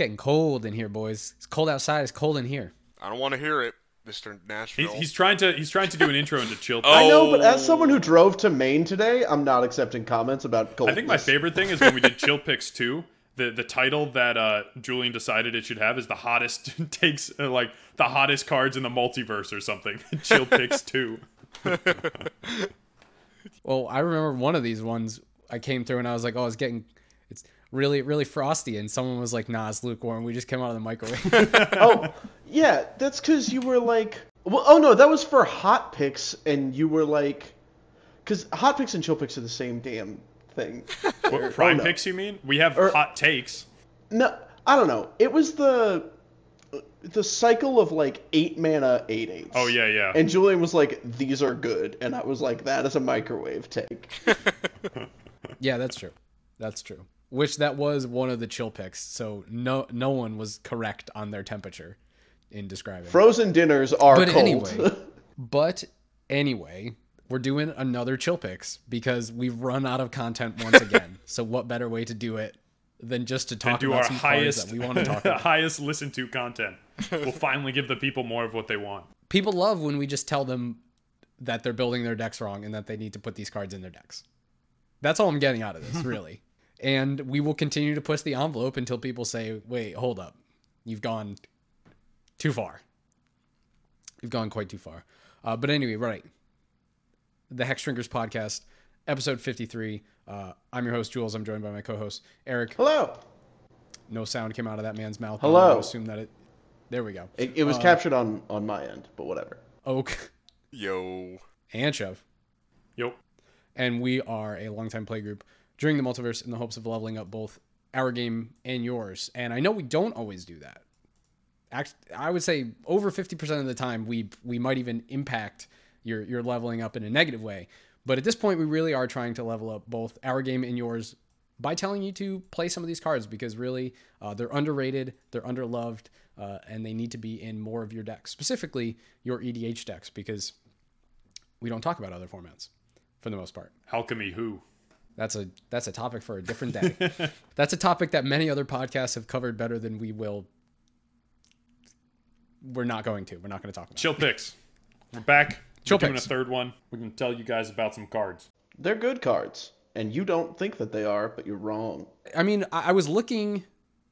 getting cold in here, boys. It's cold outside. It's cold in here. I don't want to hear it, Mister Nashville. He's, he's trying to he's trying to do an intro into chill. Oh. I know, but as someone who drove to Maine today, I'm not accepting comments about cold. I think my favorite thing is when we did Chill Picks 2. The, the title that uh, Julian decided it should have is the hottest takes uh, like the hottest cards in the multiverse or something. Chill Picks 2. Well, I remember one of these ones. I came through and I was like, "Oh, it's getting, it's really, really frosty." And someone was like, "Nah, it's lukewarm." We just came out of the microwave. oh, yeah, that's because you were like, well, oh no, that was for hot picks, and you were like, because hot picks and chill picks are the same damn thing. Or- What oh, prime no. picks you mean? We have Or- hot takes. No, I don't know. It was the the cycle of like eight mana eight eights. Oh yeah, yeah. And Julian was like, "These are good," and I was like, "That is a microwave take." yeah, that's true. That's true. Which that was one of the chill picks. So no, no one was correct on their temperature in describing. it. Frozen dinners are but cold. anyway, but anyway, we're doing another chill picks because we've run out of content once again. so what better way to do it than just to and talk do about our some cards highest that we want to talk about? highest listened to content. We'll finally give the people more of what they want. People love when we just tell them that they're building their decks wrong and that they need to put these cards in their decks. That's all I'm getting out of this, really. And we will continue to push the envelope until people say, "Wait, hold up, you've gone too far. You've gone quite too far." Uh, but anyway, right. The Hexdrinkers podcast, episode 53. Uh, I'm your host, Jules. I'm joined by my co-host Eric. Hello. No sound came out of that man's mouth. Hello. I'm Assume that it. There we go. It, it was captured on on my end, but whatever. Oak Yo. and Shove. Yep. and we are a longtime play group during the multiverse in the hopes of leveling up both our game and yours. And I know we don't always do that. Act, I would say over 50% of the time we we might even impact your your leveling up in a negative way. But at this point we really are trying to level up both our game and yours by telling you to play some of these cards because really uh, they're underrated, they're underloved, uh, and they need to be in more of your decks, specifically your EDH decks, because we don't talk about other formats for the most part. Alchemy who? That's a that's a topic for a different day. that's a topic that many other podcasts have covered better than we will. We're not going to. We're not going to talk about. it. Chill Picks. We're back. Chill We're doing Picks. a third one. We can tell you guys about some cards. They're good cards, and you don't think that they are, but you're wrong. I mean, I, I was looking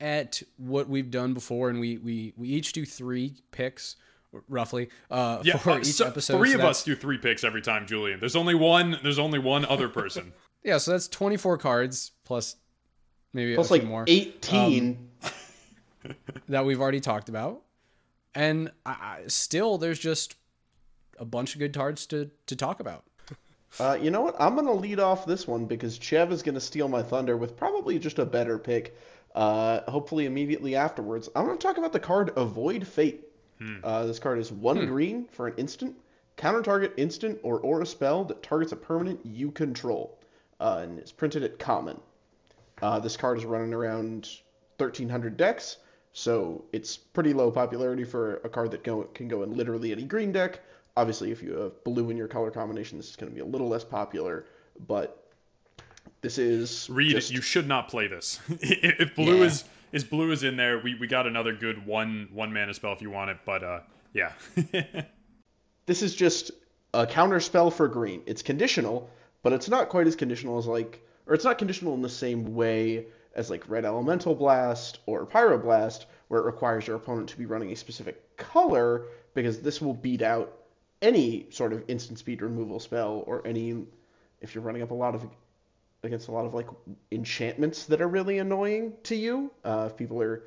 at what we've done before, and we we we each do three picks roughly uh, Yeah, for uh, each so episode. three So of us do three picks every time, Julian. There's only one. There's only one other person. Yeah, so that's twenty four cards plus maybe Plus, a few like more eighteen. that we've already talked about, and I, I, still there's just a bunch of good cards to to talk about. Uh, you know what? I'm gonna lead off this one because Chev is gonna steal my thunder with probably just a better pick. Uh, hopefully immediately afterwards, I'm gonna talk about the card Avoid Fate. Uh, this card is one green for an instant, counter target instant or aura spell that targets a permanent you control, uh, and it's printed at common. Uh, this card is running around 1300 decks, so it's pretty low popularity for a card that go, can go in literally any green deck. Obviously, if you have blue in your color combination, this is going to be a little less popular, but this is Read, just- you should not play this. if blue Yeah. is is blue is in there, we, we got another good one one mana spell if you want it. But uh, yeah, this is just a counter spell for green. It's conditional, but it's not quite as conditional as like, or it's not conditional in the same way as like Red Elemental Blast or Pyroblast, where it requires your opponent to be running a specific color, because this will beat out any sort of instant speed removal spell or any if you're running up a lot of against a lot of like enchantments that are really annoying to you. Uh, if people are,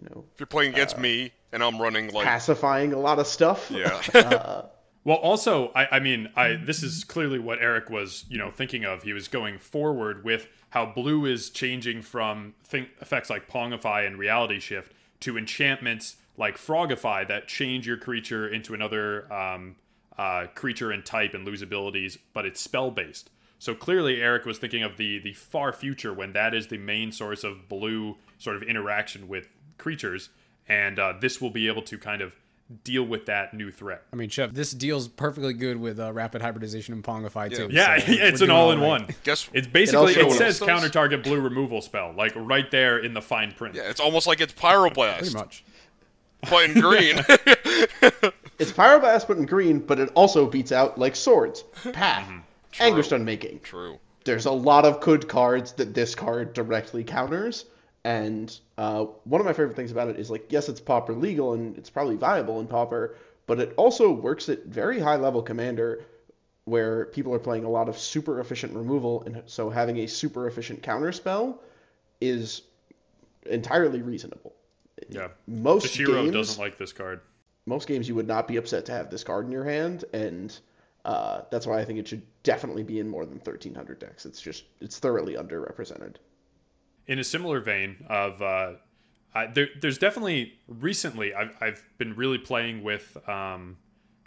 you know, If you're playing against me and I'm running like pacifying a lot of stuff. yeah, Well, also, I, I mean, I this is clearly what Eric was, you know, thinking of. He was going forward with how blue is changing from think, effects like Pongify and Reality Shift to enchantments like Frogify that change your creature into another um, uh, creature and type and lose abilities, but it's spell based. So clearly, Eric was thinking of the the far future when that is the main source of blue sort of interaction with creatures, and uh, this will be able to kind of deal with that new threat. I mean, Chef, this deals perfectly good with uh, rapid hybridization and Pongify too. Yeah, so it's an all in right. one. Guess It's basically it, also- says counter target blue removal spell, like right there in the fine print. yeah, it's almost like it's pyroblast, Pretty much. but in green. It's Pyroblast but in green, but it also beats out like swords, path, Angerstone making. True. There's a lot of good cards that this card directly counters, and uh, one of my favorite things about it is like, yes, it's pauper legal and it's probably viable in pauper, but it also works at very high level commander, where people are playing a lot of super efficient removal, and so having a super efficient counter spell is entirely reasonable. Yeah. Most Toshiro games, doesn't like this card. most games you would not be upset to have this card in your hand, and uh, that's why I think it should definitely be in more than 1,300 decks. It's just it's thoroughly underrepresented. In a similar vein of uh, I, there, there's definitely recently I've, I've been really playing with um,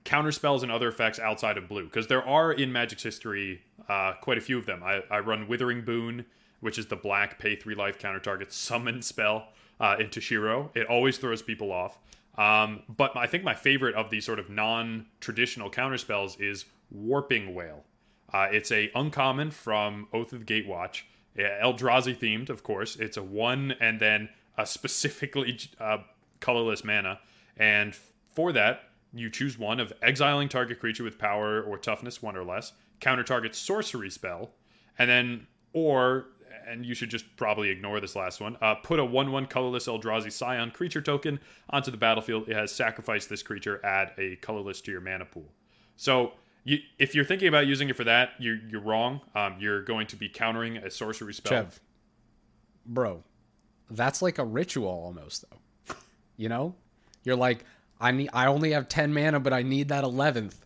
counter spells and other effects outside of blue because there are in Magic's history uh, quite a few of them. I, I run Withering Boon, which is the black pay three life counter target summon spell uh, in Toshiro. It always throws people off. Um, but I think my favorite of these sort of non-traditional counter spells is Warping Wail. Uh, it's a uncommon from Oath of Gatewatch. Yeah, Eldrazi themed, of course. It's a one and then a specifically uh, colorless mana. And for that, you choose one of exiling target creature with power or toughness one or less, counter target sorcery spell, and then, or, and you should just probably ignore this last one, uh, put a 1 1 colorless Eldrazi Scion creature token onto the battlefield. It has sacrificed this creature, add a colorless to your mana pool. So, you, if you're thinking about using it for that, you're, you're wrong. Um, you're going to be countering a sorcery spell. Chev, bro, that's like a ritual almost, though. You know, you're like, I need, I only have ten mana, but I need that eleventh.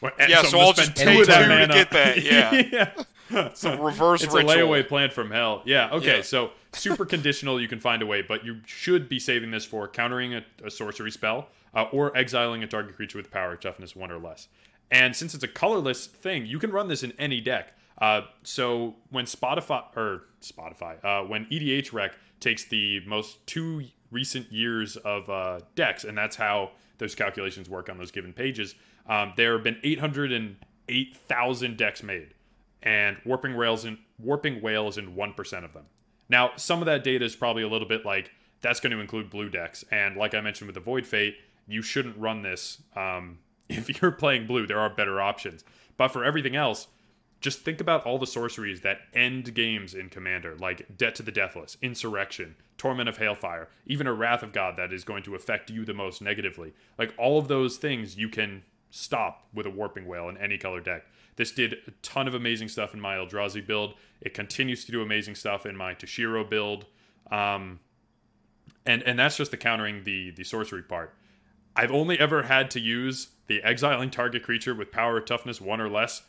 Well, Yeah, I'm so I'll spend just two of that two to mana. get that, yeah. yeah. So reverse it's ritual. a layaway plan from hell. Yeah. Okay. Yeah. So super conditional, you can find a way, but you should be saving this for countering a, a sorcery spell uh, or exiling a target creature with power toughness one or less. And since it's a colorless thing, you can run this in any deck. Uh, so when Spotify or Spotify, uh, when EDH Rec takes the most two recent years of uh, decks, and that's how those calculations work on those given pages. Um, there have been 808,000 decks made, and warping rails and warping wails in one percent of them. Now, some of that data is probably a little bit like that's going to include blue decks, and like I mentioned with the Void Fate, you shouldn't run this um, if you're playing blue. There are better options, but for everything else, just think about all the sorceries that end games in Commander, like Debt to the Deathless, Insurrection, Torment of Hailfire, even a Wrath of God that is going to affect you the most negatively. Like all of those things you can stop with a Warping Wail in any color deck. This did a ton of amazing stuff in my Eldrazi build. It continues to do amazing stuff in my Toshiro build. Um, and and that's just the countering the the sorcery part. I've only ever had to use the exiling target creature with power or toughness one or less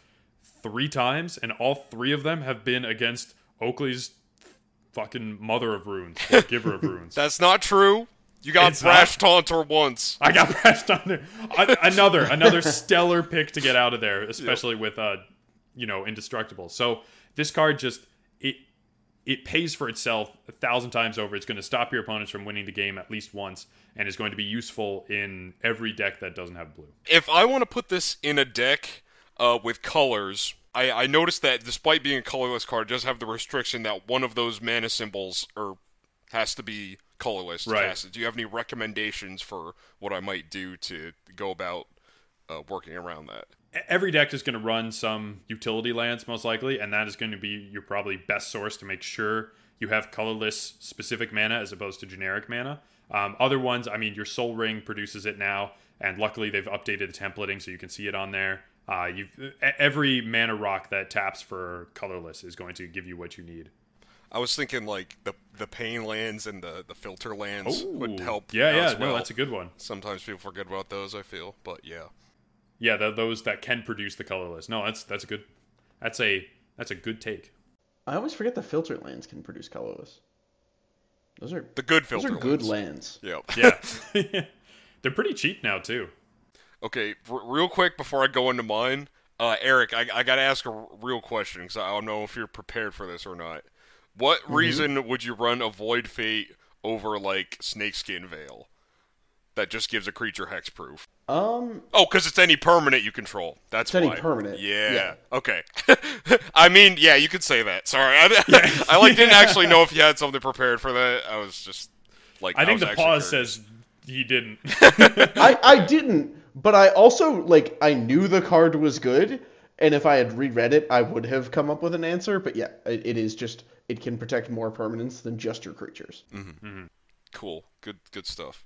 three times, and all three of them have been against Oakley's fucking mother of runes or giver of runes. That's not true. You got It's Brash Taunter once. I got Brash Taunter. another another stellar pick to get out of there, especially with uh, you know, indestructible. So this card just it it pays for itself a thousand times over. It's going to stop your opponents from winning the game at least once, and is going to be useful in every deck that doesn't have blue. If I want to put this in a deck uh, with colors, I, I noticed that despite being a colorless card, it does have the restriction that one of those mana symbols or has to be colorless. Right. Do you have any recommendations for what I might do to go about uh, working around that? Every deck is going to run some utility lands most likely, and that is going to be your probably best source to make sure you have colorless specific mana as opposed to generic mana. Um, other ones, I mean, your Sol Ring produces it now, and luckily they've updated the templating so you can see it on there. Uh, you've every mana rock that taps for colorless is going to give you what you need. I was thinking like the the pain lands and the, the filter lands would help. Yeah, yeah, well. no, that's a good one. Sometimes people forget about those. I feel, but yeah. Yeah, th those that can produce the colorless. No, that's that's a good. That's a that's a good take. I always forget the filter lands can produce colorless. Those are The good filter. those are good lands. lands. Yep. Yeah, they're pretty cheap now too. Okay, r- real quick before I go into mine, uh, Eric, I, I got to ask a r- real question because I don't know if you're prepared for this or not. What Mm-hmm. reason would you run a Void Fate over like Snakeskin Veil? that just gives a creature hexproof? Um, Oh, because it's any permanent you control. That's It's any permanent, Yeah. yeah. Okay. I mean, yeah, you could say that. Sorry, I, I like didn't actually know if you had something prepared for that. I was just like, I think was the actually pause curious. says he didn't. I I didn't, but I also like I knew the card was good, and if I had reread it, I would have come up with an answer. But yeah, it, it is just it can protect more permanents than just your creatures. Cool. Good. Good stuff.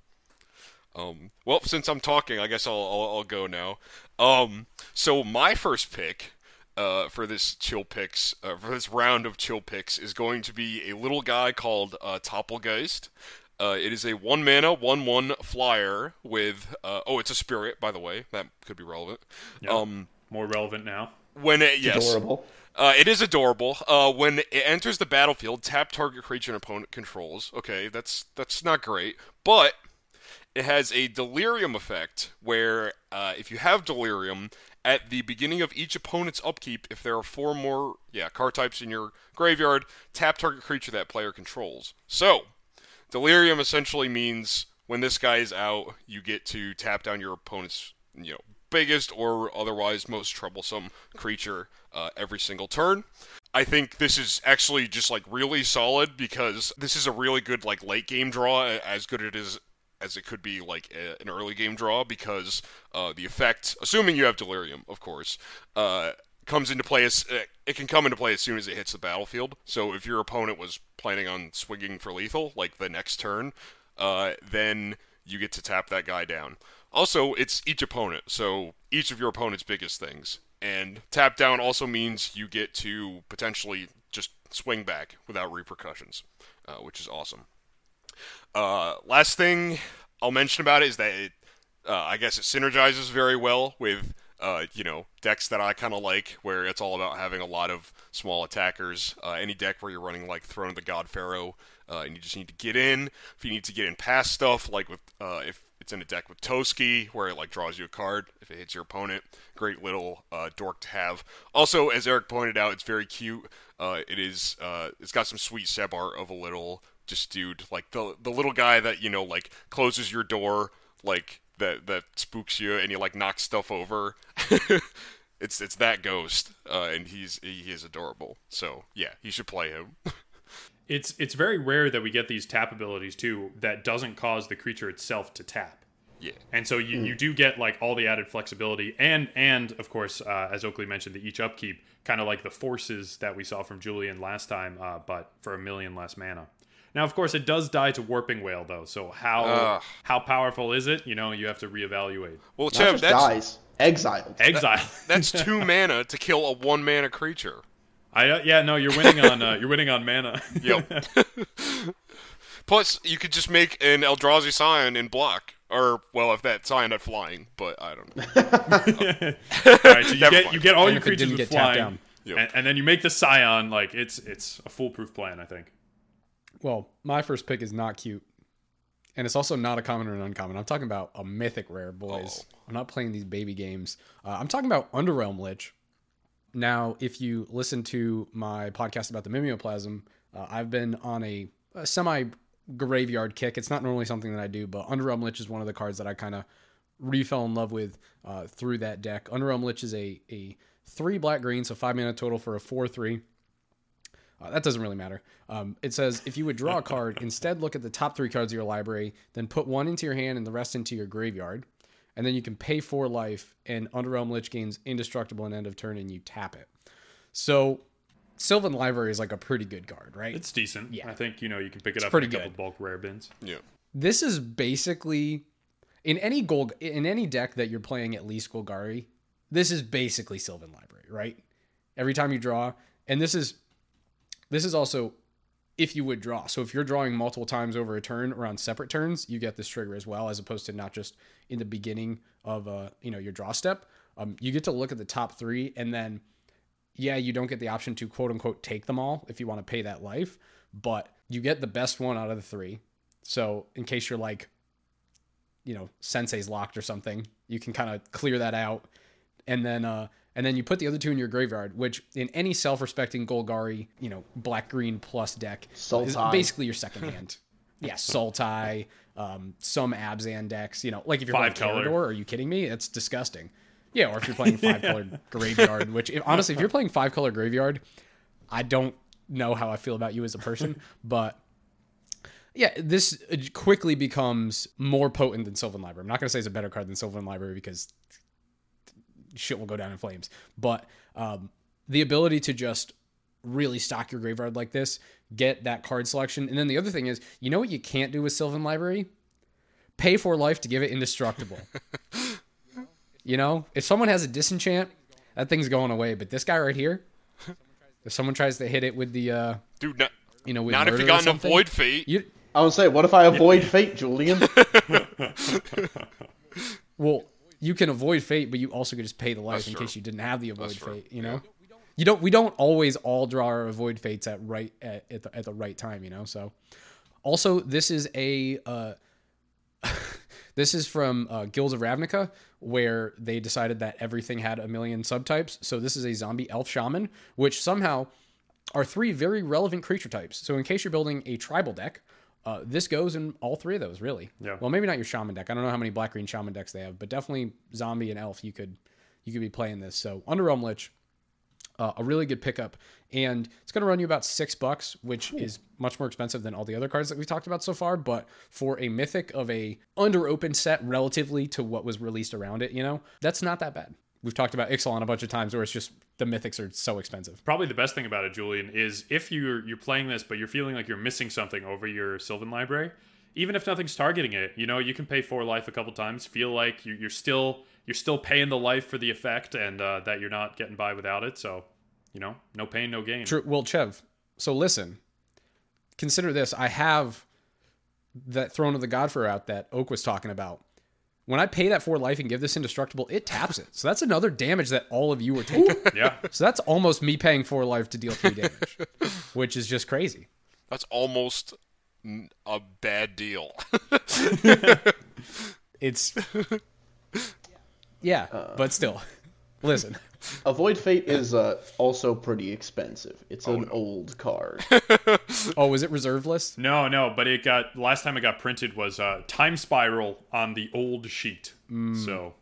Um, well, since I'm talking, I guess I'll, I'll I'll go now. Um, so my first pick. Uh, for this chill picks, uh, for this round of chill picks, is going to be a little guy called uh, Topplegeist. Uh, it is a one mana, one one flyer with. Uh, oh, it's a spirit, by the way. That could be relevant. Um, More relevant now. when it yes, Adorable. uh, it is adorable. Uh, when it enters the battlefield, tap target creature an opponent controls. Okay, that's that's not great, but it has a delirium effect where uh, if you have delirium at the beginning of each opponent's upkeep, if there are four more yeah card types in your graveyard, tap target creature that player controls. So delirium essentially means when this guy is out, you get to tap down your opponent's you know biggest or otherwise most troublesome creature uh, every single turn. I think this is actually just like really solid because this is a really good like late game draw, as good it is as it could be like a, an early game draw because uh, the effect, assuming you have delirium, of course, uh, comes into play as uh, it can come into play as soon as it hits the battlefield. So if your opponent was planning on swinging for lethal, like the next turn, uh, then you get to tap that guy down. Also, it's each opponent, so each of your opponent's biggest things. And tap down also means you get to potentially just swing back without repercussions, uh, which is awesome. Uh, last thing I'll mention about it is that it, uh, I guess it synergizes very well with uh, you know decks that I kind of like, where it's all about having a lot of small attackers. Uh, any deck where you're running like Throne of the God Pharaoh, uh, and you just need to get in. If you need to get in past stuff, like with uh, if it's in a deck with Toski, where it like draws you a card if it hits your opponent. Great little uh, dork to have. Also, as Eric pointed out, it's very cute. Uh, it is. Uh, it's got some sweet seb art of a little just dude, like the the little guy that you know like closes your door, like that that spooks you, and he like knocks stuff over. it's it's that ghost, uh, and he's he is adorable. So yeah, you should play him. It's it's very rare that we get these tap abilities too that doesn't cause the creature itself to tap. yeah. And so you, you do get like all the added flexibility and and of course uh, as Oakley mentioned the each upkeep kind of like the forces that we saw from Julian last time uh, but for a million less mana. Now of course it does die to warping wail though. So how Ugh. how powerful is it? You know, you have to reevaluate. Well, Not Chev, just that's dies, exiled. Exile. that's two mana to kill a one mana creature. I uh, yeah, no, you're winning on uh, you're winning on mana. Yep. Plus, you could just make an Eldrazi Scion in block. Or, well, if that Scion had flying, but I don't know. All right, so you get you get all And your creatures didn't with flying, down. Yep. and, and then you make the Scion. Like it's it's a foolproof plan, I think. Well, my first pick is not cute. And it's also not a common or an uncommon. I'm talking about a mythic rare, boys. Oh. I'm not playing these baby games. Uh, I'm talking about Underrealm Lich. Now, if you listen to my podcast about the Mimeoplasm, uh, I've been on a, a semi graveyard kick. It's not normally something that I do, but Underrealm Lich is one of the cards that I kind of refell in love with uh, through that deck. Underrealm Lich is a, a three black green, so five mana total for a 4 3. Uh, that doesn't really matter. Um, it says if you would draw a card, instead look at the top three cards of your library, then put one into your hand and the rest into your graveyard. And then you can pay four life, and Underrealm Lich gains indestructible and end of turn, and you tap it. So, Sylvan Library is like a pretty good card, right? It's decent. Yeah. I think you know you can pick it up pretty in a couple good. bulk rare bins. Yeah. this is basically in any gold in any deck that you're playing at least Golgari, this is basically Sylvan Library, right? Every time you draw, and this is this is also if you would draw. So if you're drawing multiple times over a turn or on separate turns, you get this trigger as well, as opposed to not just in the beginning of uh you know your draw step. Um, you get to look at the top three, and then yeah, you don't get the option to quote unquote take them all if you want to pay that life, but you get the best one out of the three. So in case you're like, you know, sensei's locked or something, you can kind of clear that out. And then uh and then you put the other two in your graveyard, which in any self-respecting Golgari, you know, black green plus deck is basically your second hand. yeah, Sultai, um, some Abzan decks. You know, like if you're Five playing color. Karador, are you kidding me? It's disgusting. Yeah, or if you're playing five colored graveyard, which if, honestly, if you're playing five color graveyard, I don't know how I feel about you as a person, but yeah, this quickly becomes more potent than Sylvan Library. I'm not going to say it's a better card than Sylvan Library because shit will go down in flames. But um, the ability to just really stock your graveyard like this, get that card selection, and then the other thing is, you know what you can't do with Sylvan Library? Pay for life to give it indestructible. you know, if someone has a disenchant, that thing's going away. But this guy right here, if someone tries to hit it with the, uh, Dude, not, you know, with not if you or got an avoid fate. You, I would say, what if I avoid fate, Julian? Well, you can avoid fate, but you also could just pay the life That's in true. case you didn't have the avoid That's true. fate. You know, you don't. We don't always all draw our avoid fates at right at, at, the, at the right time. You know, so also this is a uh, this is from uh, Guilds of Ravnica, where they decided that everything had a million subtypes. So this is a zombie elf shaman, which somehow are three very relevant creature types. So in case you're building a tribal deck, uh, this goes in all three of those, really. Yeah. Well, maybe not your shaman deck. I don't know how many black green shaman decks they have, but definitely zombie and elf. You could you could be playing this. So Underrealm Lich, uh, a really good pickup, and it's going to run you about six bucks, which is much more expensive than all the other cards that we've talked about so far. But for a mythic of a under open set relatively to what was released around it, you know, that's not that bad. We've talked about Ixalan a bunch of times, where it's just the mythics are so expensive. Probably the best thing about it, Julian, is if you're you're playing this, but you're feeling like you're missing something over your Sylvan library, even if nothing's targeting it, you know, you can pay four life a couple times, feel like you- you're still you're still paying the life for the effect, and uh, that you're not getting by without it. So, you know, no pain, no gain. True. Well, Chev, so listen, consider this. I have that Throne of the God Pharaoh out that Oak was talking about. When I pay that for life and give this indestructible, it taps it. So that's another damage that all of you are taking. Yeah, so that's almost me paying for life to deal three damage, which is just crazy. That's almost a bad deal. It's yeah, but still, listen. Avoid fate is uh, also pretty expensive. It's an old card. Oh, was it reserve list? no, no, but it got last time it got printed was uh, Time Spiral on the old sheet. So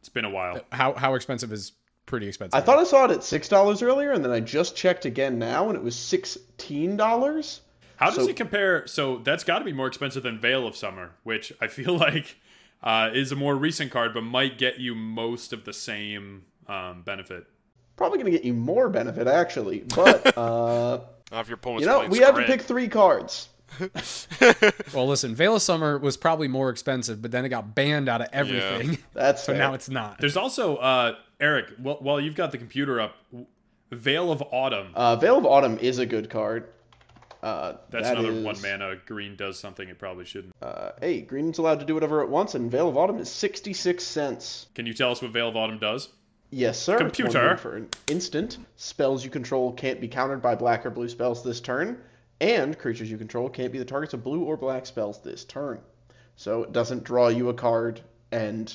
it's been a while. How how expensive is pretty expensive? I thought I saw it at six dollars earlier, and then I just checked again now, and it was sixteen dollars. How does So- it compare? So that's got to be more expensive than Veil of Summer, which I feel like uh, is a more recent card, but might get you most of the same um, benefit. Probably going to get you more benefit actually, but uh, Now, if your opponent's you know playing we had to pick three cards. Well, listen, Veil of Summer was probably more expensive, but then it got banned out of everything. That's so fair. now it's not. There's also uh, Eric. While, while you've got the computer up, Veil of Autumn. Uh, Veil of Autumn is a good card. Uh, That's that another is- one mana. Green does something it probably shouldn't. Uh, hey, Green's allowed to do whatever it wants, and Veil of Autumn is sixty-six cents. Can you tell us what Veil of Autumn does? Yes, sir. Computer. for an instant. Spells you control can't be countered by black or blue spells this turn, and creatures you control can't be the targets of blue or black spells this turn. So it doesn't draw you a card and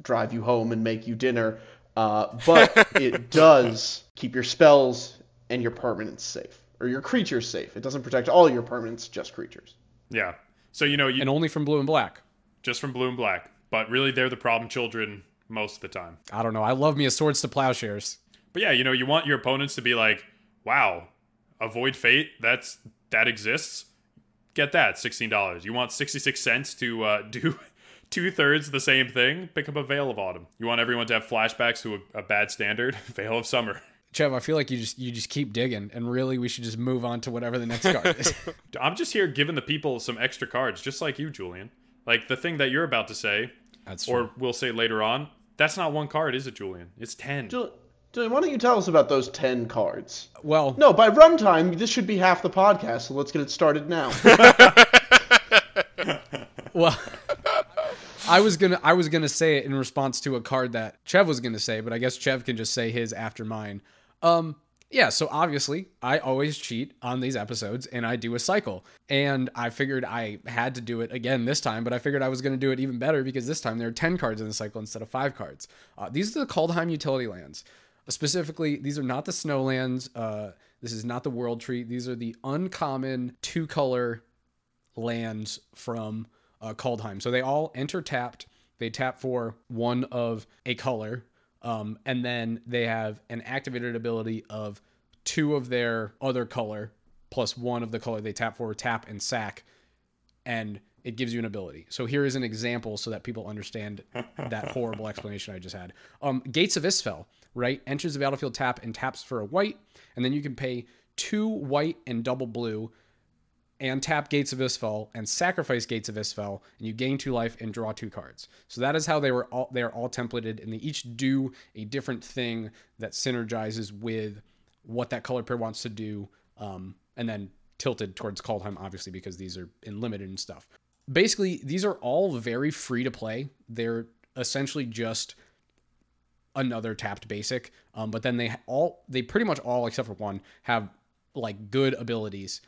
drive you home and make you dinner, uh, but it does keep your spells and your permanents safe, or your creatures safe. It doesn't protect all your permanents, just creatures. Yeah. So you know, you and only from blue and black. just from blue and black, but really they're the problem children most of the time. I don't know. I love me a swords to plowshares. But yeah, you know, you want your opponents to be like, "Wow, avoid fate. That's that exists. Get that sixteen dollars. You want sixty six cents to uh, do two thirds the same thing? Pick up a Veil of Autumn. You want everyone to have flashbacks to a, a bad standard? Veil of Summer. Chev, I feel like you just you just keep digging, and really we should just move on to whatever the next card is. I'm just here giving the people some extra cards, just like you, Julian. Like the thing that you're about to say, That's or we'll say later on. That's not one card, is it, Julian? It's ten. Julian, Julian, why don't you tell us about those 10 cards? well, No, by runtime, this should be half the podcast, so let's get it started now. well. I was gonna I was gonna say it in response to a card that Chev was gonna say, but I guess Chev can just say his after mine. Um, yeah, so obviously I always cheat on these episodes and I do a cycle. And I figured I had to do it again this time, but I figured I was going to do it even better because this time there are 10 cards in the cycle instead of 5 cards. Uh, these are the Kaldheim utility lands. Specifically, these are not the snowlands. Uh, this is not the world tree. These are the uncommon two color lands from uh, Kaldheim. So they all enter tapped. They tap for one of a color, um, and then they have an activated ability of two of their other color plus one of the color they tap for, tap and sack, and it gives you an ability. So here is an example so that people understand that horrible explanation I just had. Um, Gates of Istfell, right? Enters the battlefield tap and taps for a white, and then you can pay two white and double blue and tap Gates of Istfell and sacrifice Gates of Istfell, and you gain two life and draw two cards. So that is how they were all they are all templated, and they each do a different thing that synergizes with what that color pair wants to do, um, and then tilted towards Kaldheim, obviously, because these are in limited and stuff. Basically, these are all very free to play. They're essentially just another tapped basic, um, but then they all they pretty much all except for one have like good abilities.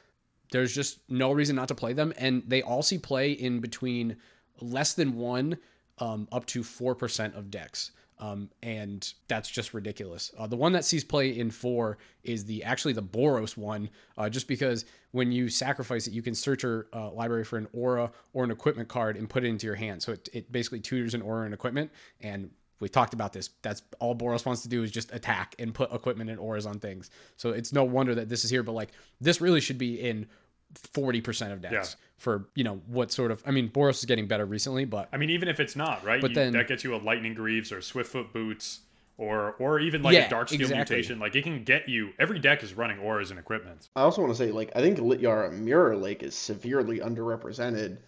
There's just no reason not to play them, and they all see play in between less than one um, up to four percent of decks. Um, and that's just ridiculous. Uh, the one that sees play in four is the actually the Boros one, uh, just because when you sacrifice it, you can search your uh, library for an aura or an equipment card and put it into your hand. So it, it basically tutors an aura and equipment. And we talked about this. That's all Boros wants to do is just attack and put equipment and auras on things. So it's no wonder that this is here. But like this really should be in 40% of decks Yeah. for, you know, what sort of, I mean, Boros is getting better recently, but I mean, even if it's not right, But you, then- that gets you a lightning greaves or swiftfoot boots, or or even like Yeah, a dark steel exactly. mutation. Like it can get you. Every deck is running auras and equipment. I also want to say, like, I think Littjara Mirrorlake is severely underrepresented.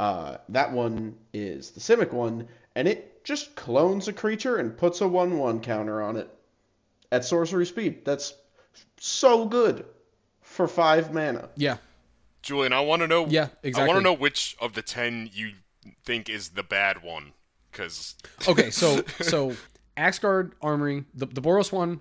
Uh, that one is the Simic one, and it just clones a creature and puts a 1 1 counter on it at sorcery speed. That's so good for 5 mana. yeah. Julian, I want to know. Yeah, exactly. I want to know which of the ten you think is the bad one, because okay, so so Axgard Armory, the, the Boros one,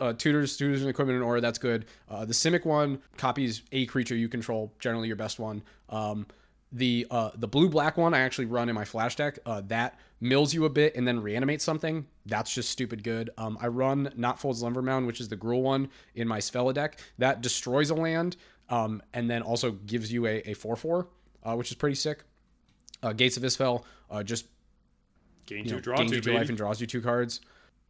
uh, tutors, tutors and equipment and aura, that's good. Uh, the Simic one copies a creature you control, generally your best one. Um, the uh, the blue black one I actually run in my flash deck. Uh, that mills you a bit and then reanimates something. That's just stupid good. Um, I run Gnottvold Slumbermound, which is the Gruul one in my Svella deck. That destroys a land um, and then also gives you a, a 4 4, uh, which is pretty sick. Uh, Gates of Istfell uh, just Gain you two, know, draw gains two, you two life and draws you two cards.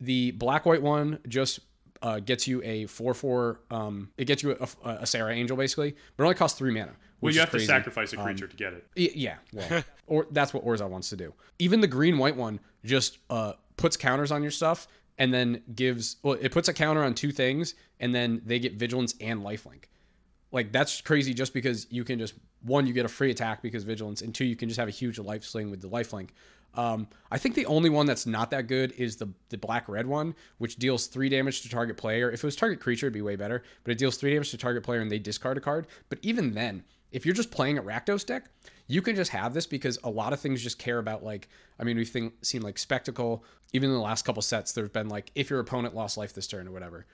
The black white one just uh, gets you a four four. Um, it gets you a, a, a Serra Angel basically, but it only costs three mana. well, you have crazy. to sacrifice a Um, creature to get it. Y- Yeah, well, or that's what Orzhov wants to do. Even the green white one just uh, puts counters on your stuff and then gives. Well, it puts a counter on two things, and then they get vigilance and lifelink. Like that's crazy, just because you can just one you get a free attack because vigilance, and two you can just have a huge life sling with the lifelink. Um, I think the only one that's not that good is the the black red one, which deals three damage to target player. If it was target creature, it'd be way better, but it deals three damage to target player and they discard a card. But even then, if you're just playing a Rakdos deck, you can just have this because a lot of things just care about like I mean we've think, seen like spectacle. Even in the last couple sets, there's been like if your opponent lost life this turn or whatever,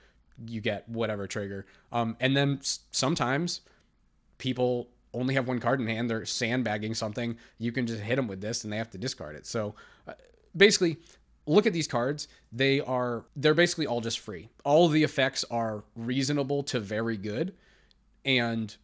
you get whatever trigger. Um, and then s- sometimes people only have one card in hand. They're sandbagging something. You can just hit them with this, and they have to discard it. So uh, basically, look at these cards. They are they're basically all just free. All the effects are reasonable to very good, and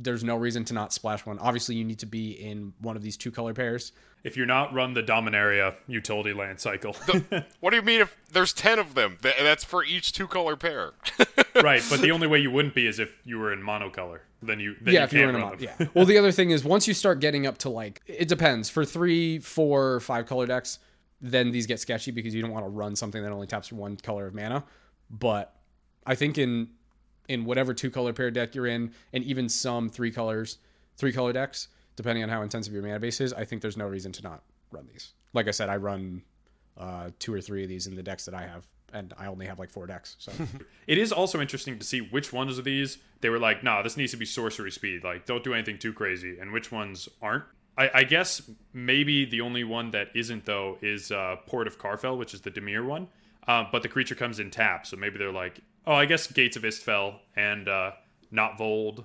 there's no reason to not splash one. Obviously, you need to be in one of these two color pairs. If you're not run the Dominaria utility land cycle, what do you mean if there's ten of them? Th- that's for each two color pair. right? But the only way you wouldn't be is if you were in monocolor. Then you then yeah, you if you're in a run Yeah. Well, the other thing is once you start getting up to like it depends for three, four, five color decks, then these get sketchy because you don't want to run something that only taps one color of mana. But I think in in whatever two color pair deck you're in, and even some three colors, three color decks, depending on how intensive your mana base is, I think there's no reason to not run these. Like I said, I run uh, two or three of these in the decks that I have, and I only have like four decks. So It is also interesting to see which ones of these they were like, nah, this needs to be sorcery speed. Like, don't do anything too crazy, and which ones aren't. I, I guess maybe the only one that isn't though is uh, Port of Karfell, which is the Dimir one. Uh, but the creature comes in tap, so maybe they're like, oh, I guess Gates of Istfell and uh, Gnottvold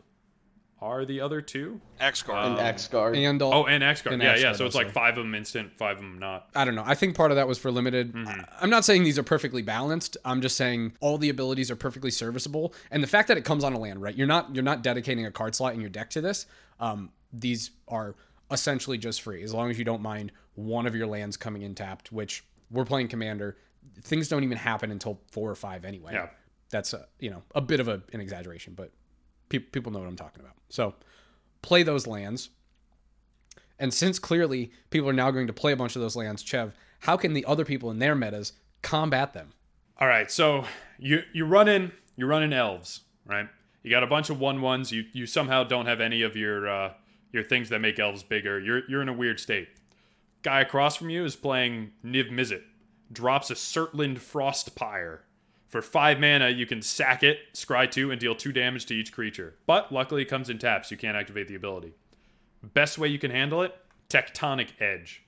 are the other two. X Axgard. And Axgard. and all, Oh, and Axgard. and Yeah, yeah. Axgard So it's also. like five of them instant, five of them not. I don't know. I think part of that was for limited. I- I'm not saying these are perfectly balanced. I'm just saying all the abilities are perfectly serviceable, and the fact that it comes on a land, right? You're not you're not dedicating a card slot in your deck to this. Um, these are essentially just free as long as you don't mind one of your lands coming in tapped. Which we're playing commander, things don't even happen until four or five anyway. Yeah. that's a, you know a bit of a, an exaggeration, but pe- people know what I'm talking about. So play those lands. And since clearly people are now going to play a bunch of those lands, Chev, how can the other people in their metas combat them? All right, so you you run in you run in elves, right? You got a bunch of one ones. You you somehow don't have any of your uh, your things that make elves bigger. You're you're in a weird state. Guy across from you is playing Niv Mizzet. Drops a Surtland Frostpyre. For five mana, you can sack it, scry two, and deal two damage to each creature. But luckily, it comes in taps. You can't activate the ability. Best way you can handle it: Tectonic Edge.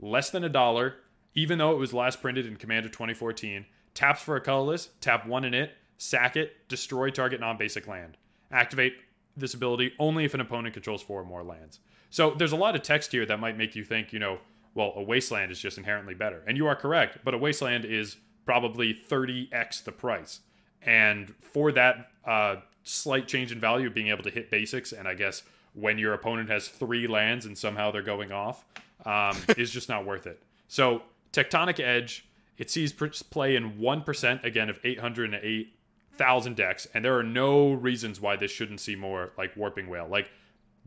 Less than a dollar, even though it was last printed in Commander 2014. Taps for a colorless, tap one in it, sack it, destroy target non basic land. Activate this ability only if an opponent controls four or more lands. So there's a lot of text here that might make you think, you know, well, a wasteland is just inherently better. And you are correct, but a wasteland is probably 30x the price. And for that uh, slight change in value being able to hit basics, and I guess when your opponent has three lands and somehow they're going off, um, is just not worth it. So Tectonic Edge, it sees play in 1% again of 808,000 decks, and there are no reasons why this shouldn't see more like Warping Wail. Like,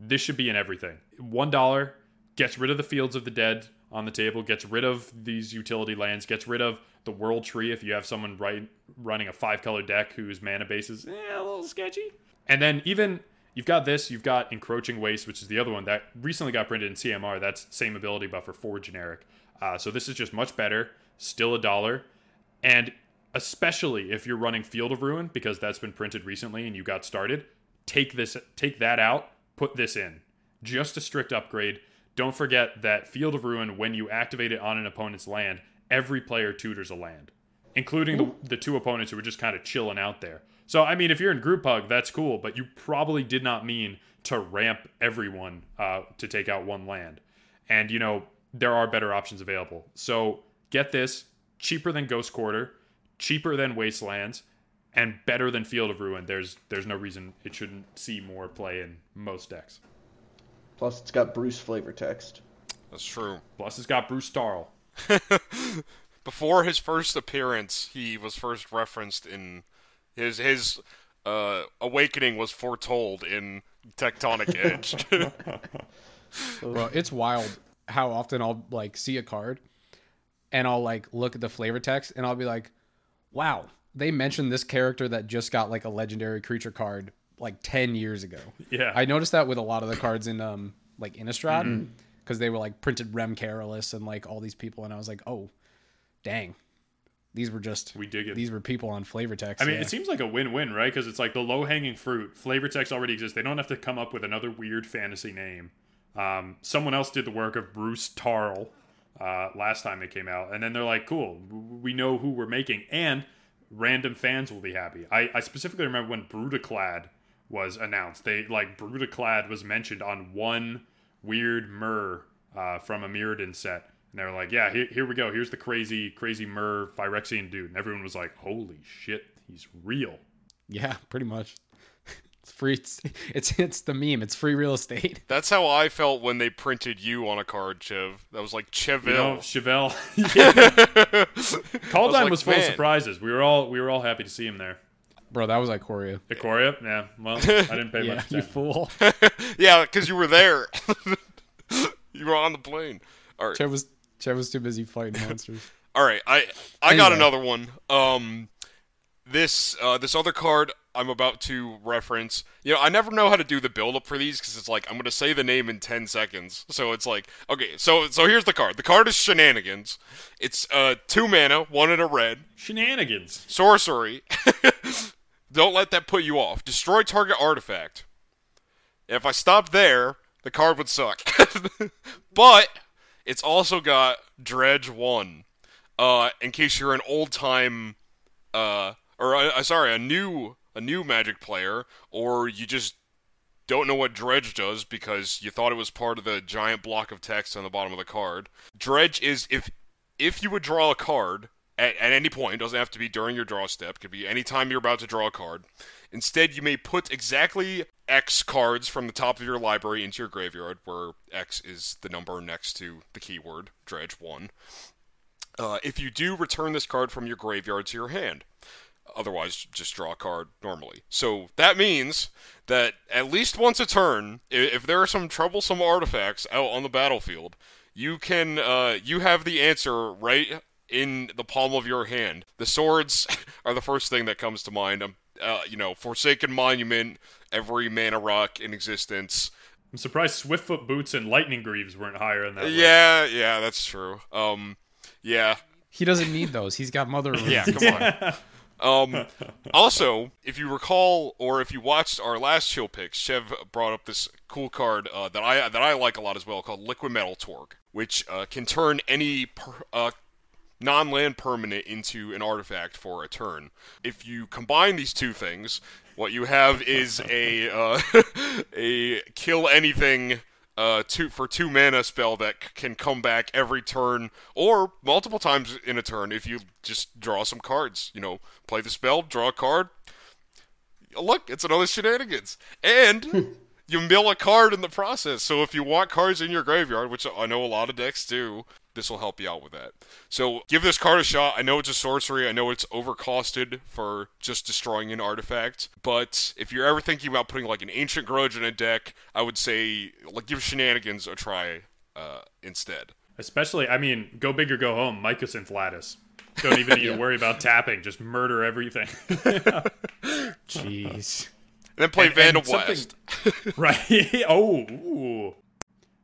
this should be in everything. $1 gets rid of the Fields of the Dead on the table, gets rid of these utility lands, gets rid of the World Tree if you have someone right, running a five color deck whose mana base is eh, a little sketchy. And then even you've got this, you've got Encroaching Waste, which is the other one that recently got printed in CMR. That's same ability buffer for generic. Uh, so this is just much better, still a dollar, and especially if you're running Field of Ruin because that's been printed recently and you got started, take this, take that out, put this in. Just a strict upgrade. Don't forget that Field of Ruin, when you activate it on an opponent's land, every player tutors a land, including the, the two opponents who are just kind of chilling out there. So, I mean, if you're in group hug, that's cool, but you probably did not mean to ramp everyone uh, to take out one land. And, you know, there are better options available. So, get this cheaper than Ghost Quarter, cheaper than Wastelands, and better than Field of Ruin. There's there's no reason it shouldn't see more play in most decks. Plus, it's got Bruse flavor text. That's true. Plus, it's got Bruse Tarl. Before his first appearance, he was first referenced in his his uh, awakening was foretold in Tectonic Edge. Bro, it's wild how often I'll like see a card and I'll like look at the flavor text and I'll be like, wow, they mentioned this character that just got like a legendary creature card like 10 years ago. Yeah. I noticed that with a lot of the cards in um like Innistrad because they were like printed Rem Karolus and like all these people and I was like, "Oh, dang. These were just We dig it. These were people on flavor text." I mean, yeah. it seems like a win-win, right? Because it's like the low-hanging fruit. Flavor text already exists. They don't have to come up with another weird fantasy name. Um, someone else did the work of Bruse Tarl uh, last time it came out, and then they're like, "Cool, we know who we're making," and random fans will be happy. I, I specifically remember when Brudiclad was announced. They like Brudiclad was mentioned on one weird Myr uh, from a Mirrodin set. And they were like, yeah, here, here we go. Here's the crazy, crazy Myr Phyrexian dude. And everyone was like, holy shit, he's real. yeah, pretty much. It's free. It's, it's it's the meme. It's free real estate. That's how I felt when they printed you on a card, Chev. That was like Chevill. You know, Chevelle. yeah. Kaldheim like, was full of surprises. We were all we were all happy to see him there. Bro, that was Ikoria. Ikoria, yeah. Well, I didn't pay Yeah, much you fool. yeah, because you were there. you were on the plane. All right. Chev was Chev was too busy fighting monsters. All right, I I got another one. Um, this uh, this other card I'm about to reference. You know, I never know how to do the build up for these because it's like I'm gonna say the name in ten seconds. So it's like okay, so so here's the card. The card is Shenanigans. It's uh two mana, one in a red, Shenanigans. sorcery. Don't let that put you off. Destroy target artifact. If I stopped there, the card would suck. but it's also got Dredge One. Uh, in case you're an old time, uh, or uh, sorry, a new a new Magic player, or you just don't know what Dredge does because you thought it was part of the giant block of text on the bottom of the card. Dredge is if if you would draw a card at, at any point. It doesn't have to be during your draw step. It could be any time you're about to draw a card. Instead, you may put exactly X cards from the top of your library into your graveyard, where X is the number next to the keyword, dredge 1. Uh, if you do, return this card from your graveyard to your hand. Otherwise, just draw a card normally. So that means that at least once a turn, if there are some troublesome artifacts out on the battlefield, you can uh, you have the answer right in the palm of your hand. The swords are the first thing that comes to mind. Um, uh, you know, Forsaken Monument, every mana rock in existence. I'm surprised Swiftfoot Boots and Lightning Greaves weren't higher in that. list. Yeah, yeah, that's true. Um, yeah, He doesn't need those. He's got mother. Of Yeah, come on. Um, also, if you recall, or if you watched our last chill picks, Chev brought up this cool card uh, that I that I like a lot as well, called Liquimetal Torque, which uh, can turn any per, uh, non-land permanent into an artifact for a turn. If you combine these two things, what you have is a uh, a kill anything uh, two for two mana spell that c- can come back every turn or multiple times in a turn if you just draw some cards. You know, play the spell, draw a card. Look, it's another shenanigans, and you mill a card in the process. So if you want cards in your graveyard, which I know a lot of decks do, this will help you out with that. So give this card a shot. I know it's a sorcery. I know it's overcosted for just destroying an artifact. But if you're ever thinking about putting like an ancient grudge in a deck, I would say like give shenanigans a try uh, instead. Especially, I mean, go big or go home. Mycosynth Lattice. Don't even need to worry about tapping. Just murder everything. Jeez. And then play And- Vandal and something- right. oh. Ooh.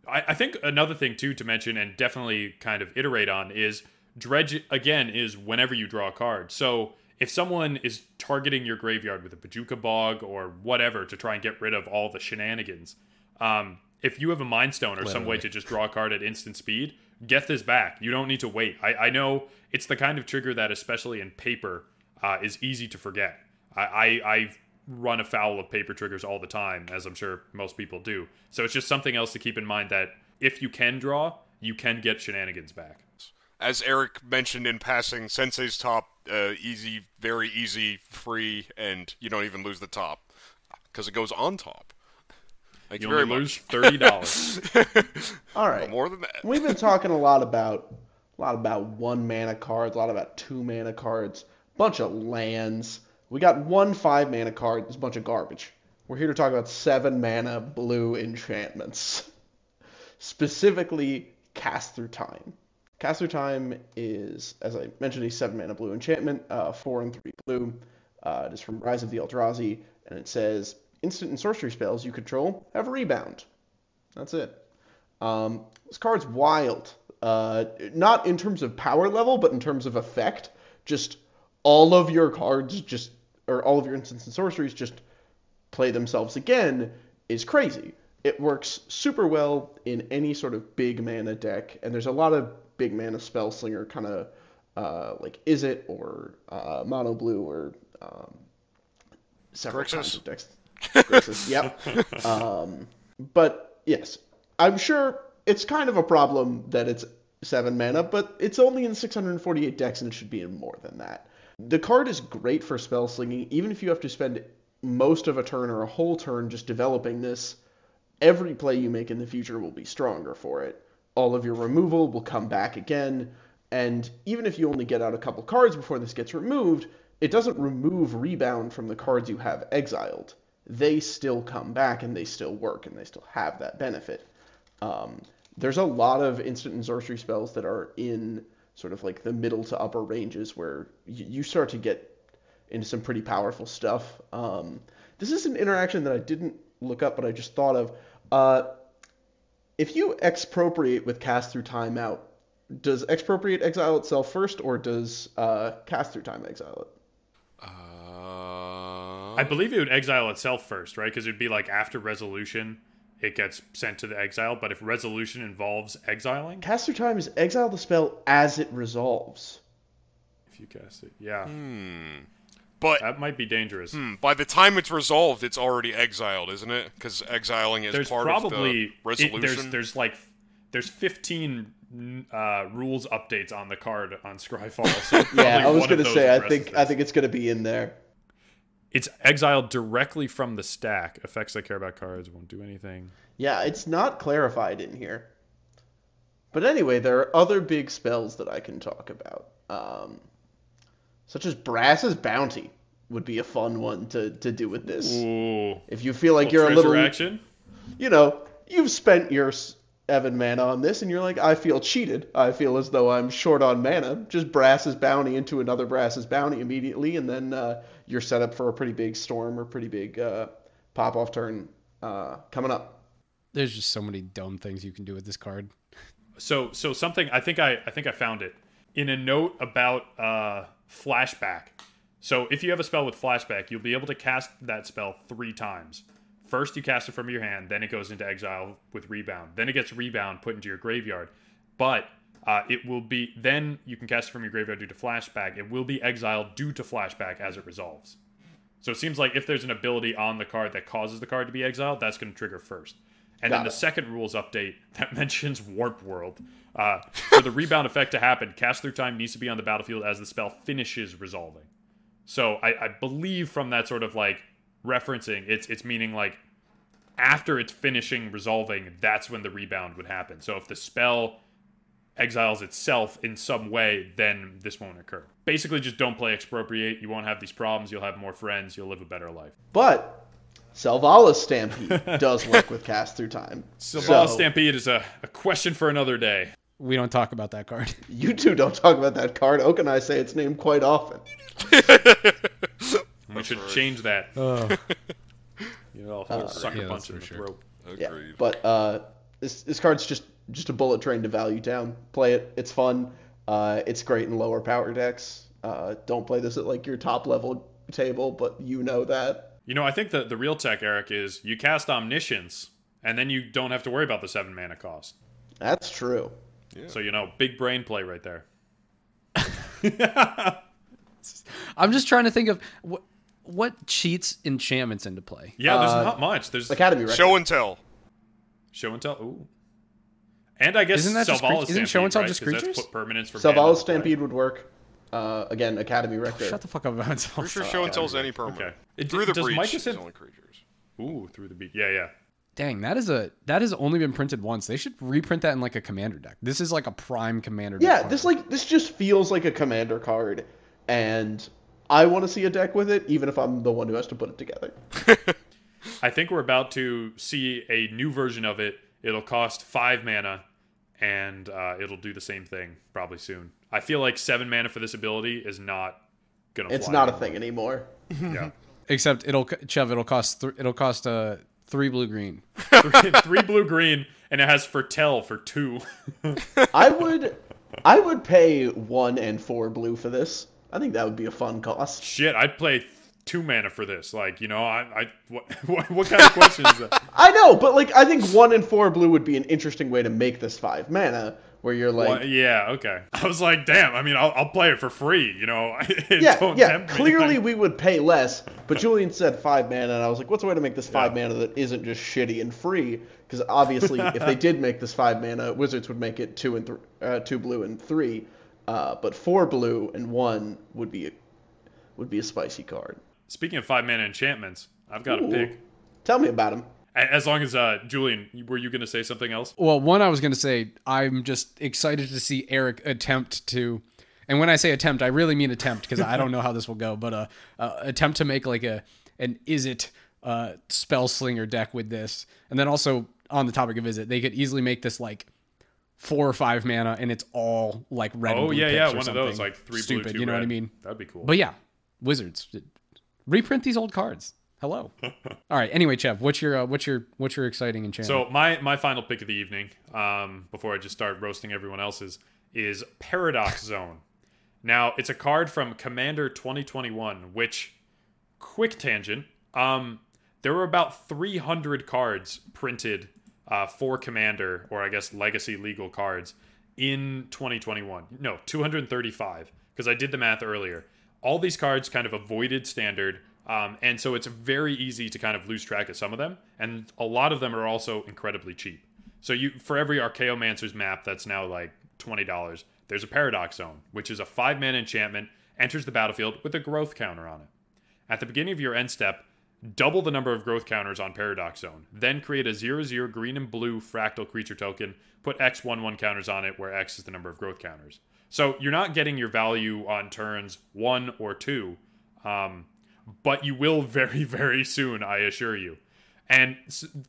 I, I think another thing too to mention and definitely kind of iterate on is dredge again is whenever you draw a card. So if someone is targeting your graveyard with a Bojuka Bog or whatever to try and get rid of all the shenanigans, um, if you have a Mind Stone or some way to just draw a card at instant speed, get this back. You don't need to wait. I, I know it's the kind of trigger that, especially in paper, uh, is easy to forget. I, I, I run afoul of paper triggers all the time, as I'm sure most people do. So it's just something else to keep in mind that if you can draw, you can get shenanigans back. As Eric mentioned in passing, Sensei's top, uh, easy, very easy, free, and you don't even lose the top because it goes on top. Thank you, You very only much. lose thirty dollars. All right. More than that. We've been talking a lot about a lot about one mana cards, a lot about two mana cards, bunch of lands. We got one five mana card. It's a bunch of garbage. We're here to talk about seven mana blue enchantments, specifically Cast Through Time. Cast Through Time is, as I mentioned, a seven mana blue enchantment, uh, four and three blue. Uh, it is from Rise of the Eldrazi, and it says instant and sorcery spells you control have rebound. That's it. Um, this card's wild. Uh, not in terms of power level, but in terms of effect. Just all of your cards, just or all of your instants and sorceries, just play themselves again is crazy. It works super well in any sort of big mana deck, and there's a lot of big mana spell slinger kind of uh, like Izzet or uh, mono blue or um, several Grixis. decks. Grixis, yep. Um, but yes, I'm sure it's kind of a problem that it's seven mana, but it's only in 648 decks and it should be in more than that. The card is great for spell slinging, even if you have to spend most of a turn or a whole turn just developing this. Every play you make in the future will be stronger for it. All of your removal will come back again, and even if you only get out a couple cards before this gets removed, it doesn't remove rebound from the cards you have exiled. They still come back and they still work and they still have that benefit. Um, there's a lot of instant and sorcery spells that are in sort of like the middle to upper ranges where y- you start to get into some pretty powerful stuff. Um, this is an interaction that I didn't look up, but I just thought of. Uh, if you expropriate with cast through time out, does expropriate exile itself first, or does uh, cast through time exile it? Uh, I believe it would exile itself first, right? Because it'd be like after resolution, it gets sent to the exile. But if resolution involves exiling, Cast through time is exile the spell as it resolves. if you cast it, yeah, but that might be dangerous. hmm, by the time it's resolved, it's already exiled, isn't it? Because exiling is there's part probably of the it- resolution. there's there's like there's 15 uh, rules updates on the card on Scryfall. So Yeah, I was gonna say I think I think it's gonna be in there. It's exiled directly from the stack. Effects that care about cards won't do anything. Yeah, it's not clarified in here. But anyway, there are other big spells that I can talk about, um, such as Brass's Bounty would be a fun one to, to do with this. Ooh, If you feel like little you're a little, action. you know, you've spent your Evan mana on this, and you're like, I feel cheated. I feel as though I'm short on mana. Just Brass's Bounty into another Brass's Bounty immediately, and then uh, you're set up for a pretty big storm or pretty big uh, pop off turn uh, coming up. There's just so many dumb things you can do with this card. So so something I think I I think I found it in a note about uh, flashback. So if you have a spell with flashback, you'll be able to cast that spell three times. First, you cast it from your hand, then it goes into exile with rebound. Then it gets rebound put into your graveyard. But uh, it will be then you can cast it from your graveyard due to flashback. It will be exiled due to flashback as it resolves. So it seems like if there's an ability on the card that causes the card to be exiled, that's going to trigger first. And Got then the second rules update that mentions Warp World. Uh, for the rebound effect to happen, cast through time needs to be on the battlefield as the spell finishes resolving. So I, I believe from that sort of like referencing, it's it's meaning like after it's finishing resolving, that's when the rebound would happen. So if the spell exiles itself in some way, then this won't occur. Basically, just don't play expropriate. You won't have these problems. You'll have more friends. You'll live a better life. But Selvala's Stampede does work with cast through time. Selvala So, Stampede is a, a question for another day. We don't talk about that card. You two don't talk about that card. Oak and I say its name quite often. We should change that. Oh. You know, a whole sucker yeah, punch that's in the for sure. throat. Yeah, but uh, this this card's just just a bullet train to value town. Play it. It's fun. Uh, it's great in lower power decks. Uh, don't play this at like your top level table, but you know that. You know, I think that the real tech, Eric, is you cast Omniscience, and then you don't have to worry about the seven mana cost. That's true. So, you know, big brain play right there. I'm just trying to think of what what cheats enchantments into play. Yeah, there's Uh, not much. There's Academy Rector. Show and tell. show and tell. Ooh. And I guess Isn't that just Selvala cre- isn't show and tell right? just 'Cause creatures? put permanence for mana Selvala's into. Stampede would work. Uh, again, Academy Rector. Shut the fuck up about Pretty sure show and tell's any permanent. Okay. It, Through the does breach Micah is said- only creatures. Ooh, through the beat. Yeah, yeah. Dang, that is a that has only been printed once. They should reprint that in like a commander deck. This is like a prime commander deck. Yeah, card. this like this just feels like a commander card, and I want to see a deck with it, even if I'm the one who has to put it together. I think we're about to see a new version of it. It'll cost five mana, and uh, it'll do the same thing probably soon. I feel like seven mana for this ability is not gonna. It's fly not a thing anymore. Yeah. Except it'll Chev, it'll cost th- it'll cost uh three blue green. three, three blue green, and it has foretell for two. I would, I would pay one and four blue for this. I think that would be a fun cost. Shit, I'd play two mana for this. Like, you know, I, I what, what, kind of question is that? I know, but like I think one and four blue would be an interesting way to make this five mana, where you're like, Well, yeah, okay. I was like, damn. I mean, I'll, I'll play it for free. You know, yeah, don't yeah. Clearly, we would pay less, but Julian said five mana, and I was like, what's a way to make this five mana that isn't just shitty and free? Because obviously, if they did make this five mana, Wizards would make it two and th- uh, two blue and three, uh, but four blue and one would be a, would be a spicy card. Speaking of five mana enchantments, I've got Ooh. a pick. Tell me about them. As long as uh, Julian, were you going to say something else? Well, one I was gonna say I'm just excited to see Eric attempt to, and when I say attempt, I really mean attempt because I don't know how this will go, but uh, uh attempt to make like a an Izzet uh spell slinger deck with this, and then also on the topic of Izzet, they could easily make this like four or five mana and it's all like red. and Oh blue yeah, picks yeah, or one of something those like three stupid. blue, two you know what I mean? That'd be cool. But yeah, Wizards reprint these old cards. Hello. All right. Anyway, Chev, what's your uh, what's your what's your exciting enchantment? So my my final pick of the evening, um, before I just start roasting everyone else's, is Paradox Zone. Now it's a card from Commander 2021, which, quick tangent, um, there were about 300 cards printed uh, for Commander, or I guess Legacy legal cards, in 2021. No, 235, because I did the math earlier. All these cards kind of avoided standard, um, and so it's very easy to kind of lose track of some of them, and a lot of them are also incredibly cheap. So you, for every Archaeomancer's map that's now like $20, there's a Paradox Zone, which is a five man enchantment, enters the battlefield with a growth counter on it. At the beginning of your end step, double the number of growth counters on Paradox Zone. Then create a 0 0 green and blue fractal creature token, put X 1 1 counters on it, where X is the number of growth counters. So you're not getting your value on turns 1 or 2, um, but you will very, very soon, I assure you. And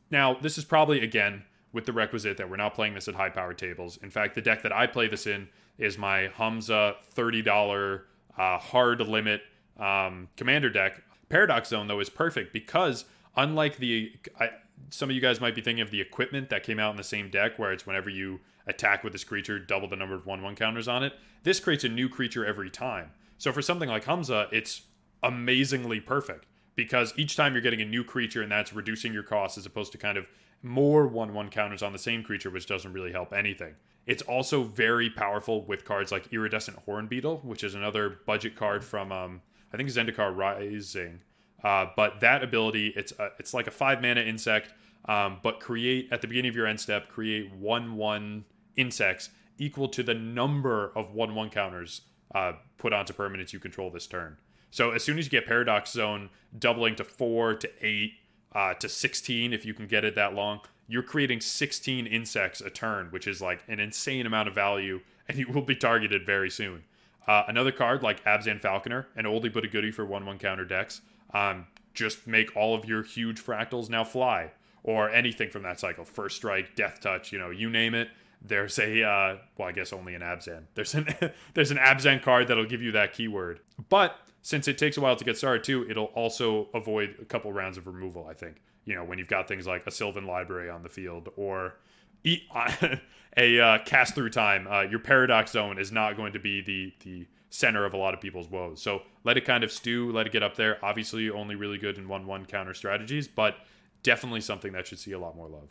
now, this is probably, again, with the requisite that we're not playing this at high power tables. In fact, the deck that I play this in is my Hamza $30 uh, hard limit um, commander deck. Paradox Zone, though, is perfect because unlike the. I, some of you guys might be thinking of the equipment that came out in the same deck, where it's whenever you attack with this creature, double the number of 1 1 counters on it. This creates a new creature every time. So for something like Hamza, it's amazingly perfect because each time you're getting a new creature and that's reducing your cost as opposed to kind of more 1 1 counters on the same creature, which doesn't really help anything. It's also very powerful with cards like Iridescent Hornbeetle, which is another budget card from, um, I think, Zendikar Rising. Uh, but that ability, it's a, it's like a five mana insect, um, but create at the beginning of your end step, create one one insects equal to the number of one one counters uh, put onto permanents you control this turn. So as soon as you get Paradox Zone doubling to four to eight uh, to sixteen, if you can get it that long, you're creating sixteen insects a turn, which is like an insane amount of value, and you will be targeted very soon. Uh, another card like Abzan Falconer, an oldie but a goodie for one one counter decks. Um, just make all of your huge fractals now fly, or anything from that cycle. First strike, death touch, you know, you name it. There's a uh, well, I guess only an Abzan. There's an there's an Abzan card that'll give you that keyword. But since it takes a while to get started too, it'll also avoid a couple rounds of removal. I think you know when you've got things like a Sylvan Library on the field or a uh, cast through time. Uh, your Paradox Zone is not going to be the the center of a lot of people's woes. So let it kind of stew, let it get up there. Obviously, only really good in one one counter strategies, but definitely something that should see a lot more love.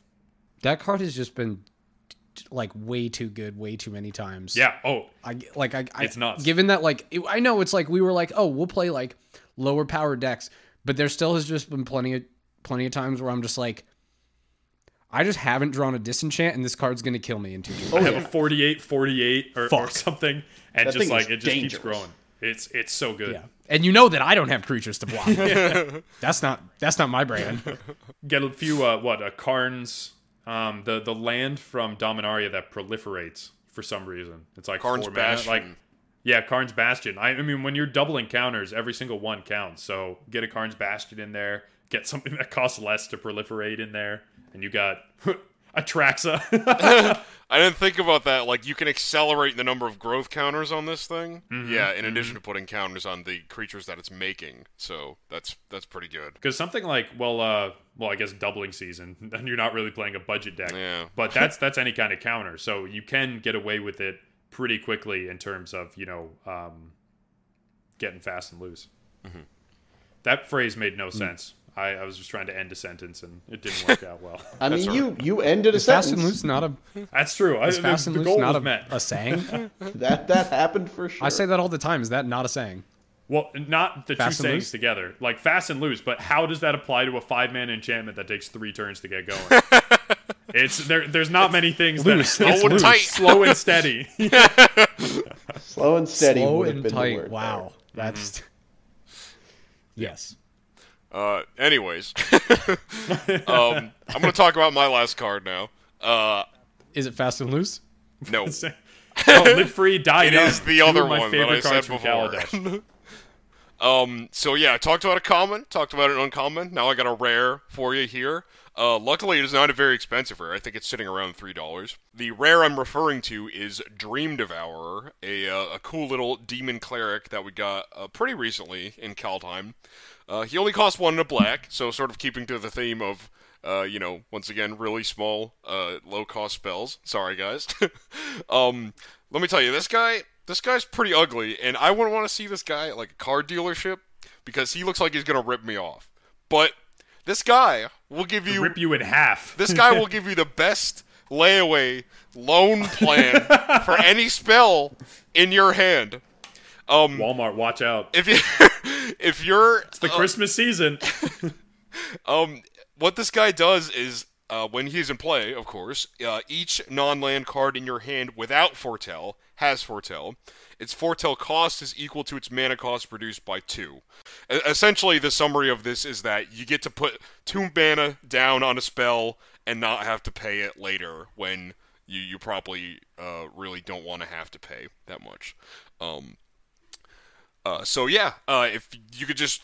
That card has just been like way too good, way too many times. Yeah. Oh, I like I, I It's nuts. Given that like it, I know it's like we were like oh we'll play like lower power decks, but there still has just been plenty of plenty of times where I'm just like I just haven't drawn a disenchant and this card's gonna kill me in two turns. Oh, I have a 48 48 or, or something and That just like it just keeps growing. It's it's so good. Yeah, and you know that I don't have creatures to block. that's not that's not my brand. Get a few uh what, a Karn's um the the land from Dominaria that proliferates for some reason. It's like Karn's four mana. Bastion. like yeah, Karn's Bastion. I, I mean, when you're doubling counters, every single one counts. So get a Karn's Bastion in there. Get something that costs less to proliferate in there, and you got Atraxa. I didn't think about that. Like, you can accelerate the number of growth counters on this thing. Mm-hmm, Yeah, in addition to putting counters on the creatures that it's making. So that's that's pretty good. Because something like, well, uh, well, I guess doubling season, then you're not really playing a budget deck. Yeah. But that's that's any kind of counter, so you can get away with it pretty quickly in terms of you know um, getting fast and loose. Mm-hmm. That phrase made no sense. I, I was just trying to end a sentence and it didn't work out well. I mean, all you you ended a Is fast sentence. and loose not a That's true. I, is fast the, and loose not a, met. a saying? That that happened for sure. I say that all the time. Is that not a saying? Well, not the Fast two and sayings loose? together, like fast and loose. But how does that apply to a five man enchantment that takes three turns to get going? it's there. There's not many things Loose. that It's Slow and tight. slow and steady. Slow and steady Slow and been the tight. word Wow, that's mm-hmm. yes. Uh, anyways, um, I'm gonna talk about my last card now. Uh, Is it fast and loose? no, oh, live free, die It young. is the Two other of my one that favorite I said cards from before. Kaladesh. Um, so yeah, I talked about a common, talked about an uncommon. Now I got a rare for you here. Uh, luckily, it is not a very expensive rare. I think it's sitting around three dollars. The rare I'm referring to is Dream Devourer, a uh, a cool little demon cleric that we got uh, pretty recently in Kaldheim. Uh, he only costs one in a black, so sort of keeping to the theme of. Uh, you know, once again, really small, uh, low-cost spells. Sorry, guys. um, let me tell you, this guy, this guy's pretty ugly, and I wouldn't want to see this guy at like a car dealership because he looks like he's gonna rip me off. But this guy will give you Rip you in half. this guy will give you the best layaway loan plan for any spell in your hand. Um, Walmart, watch out. if you if you're it's The Christmas season. um, what this guy does is uh, when he's in play, of course, uh, each non-land card in your hand without Foretell has Foretell. Its Foretell cost is equal to its mana cost reduced by two. E- essentially, the summary of this is that you get to put two mana down on a spell and not have to pay it later when you you probably uh, really don't want to have to pay that much. Um, uh, so yeah, uh, if you could just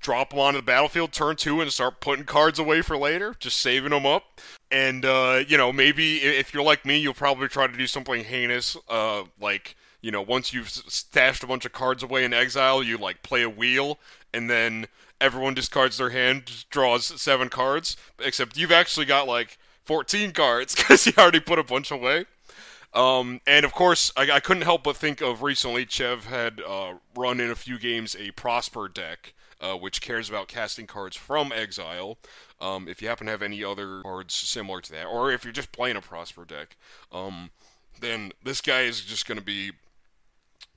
drop them onto the battlefield turn two and start putting cards away for later, just saving them up. And, uh, you know, maybe if you're like me, you'll probably try to do something heinous, uh, like, you know, once you've stashed a bunch of cards away in exile, you, like, play a wheel, and then everyone discards their hand, draws seven cards, except you've actually got, like, 14 cards, because you already put a bunch away. Um, and of course, I, I couldn't help but think of recently, Chev had uh, run in a few games a Prosper deck, uh, which cares about casting cards from exile. Um, if you happen to have any other cards similar to that, or if you're just playing a Prosper deck, um, then this guy is just going to be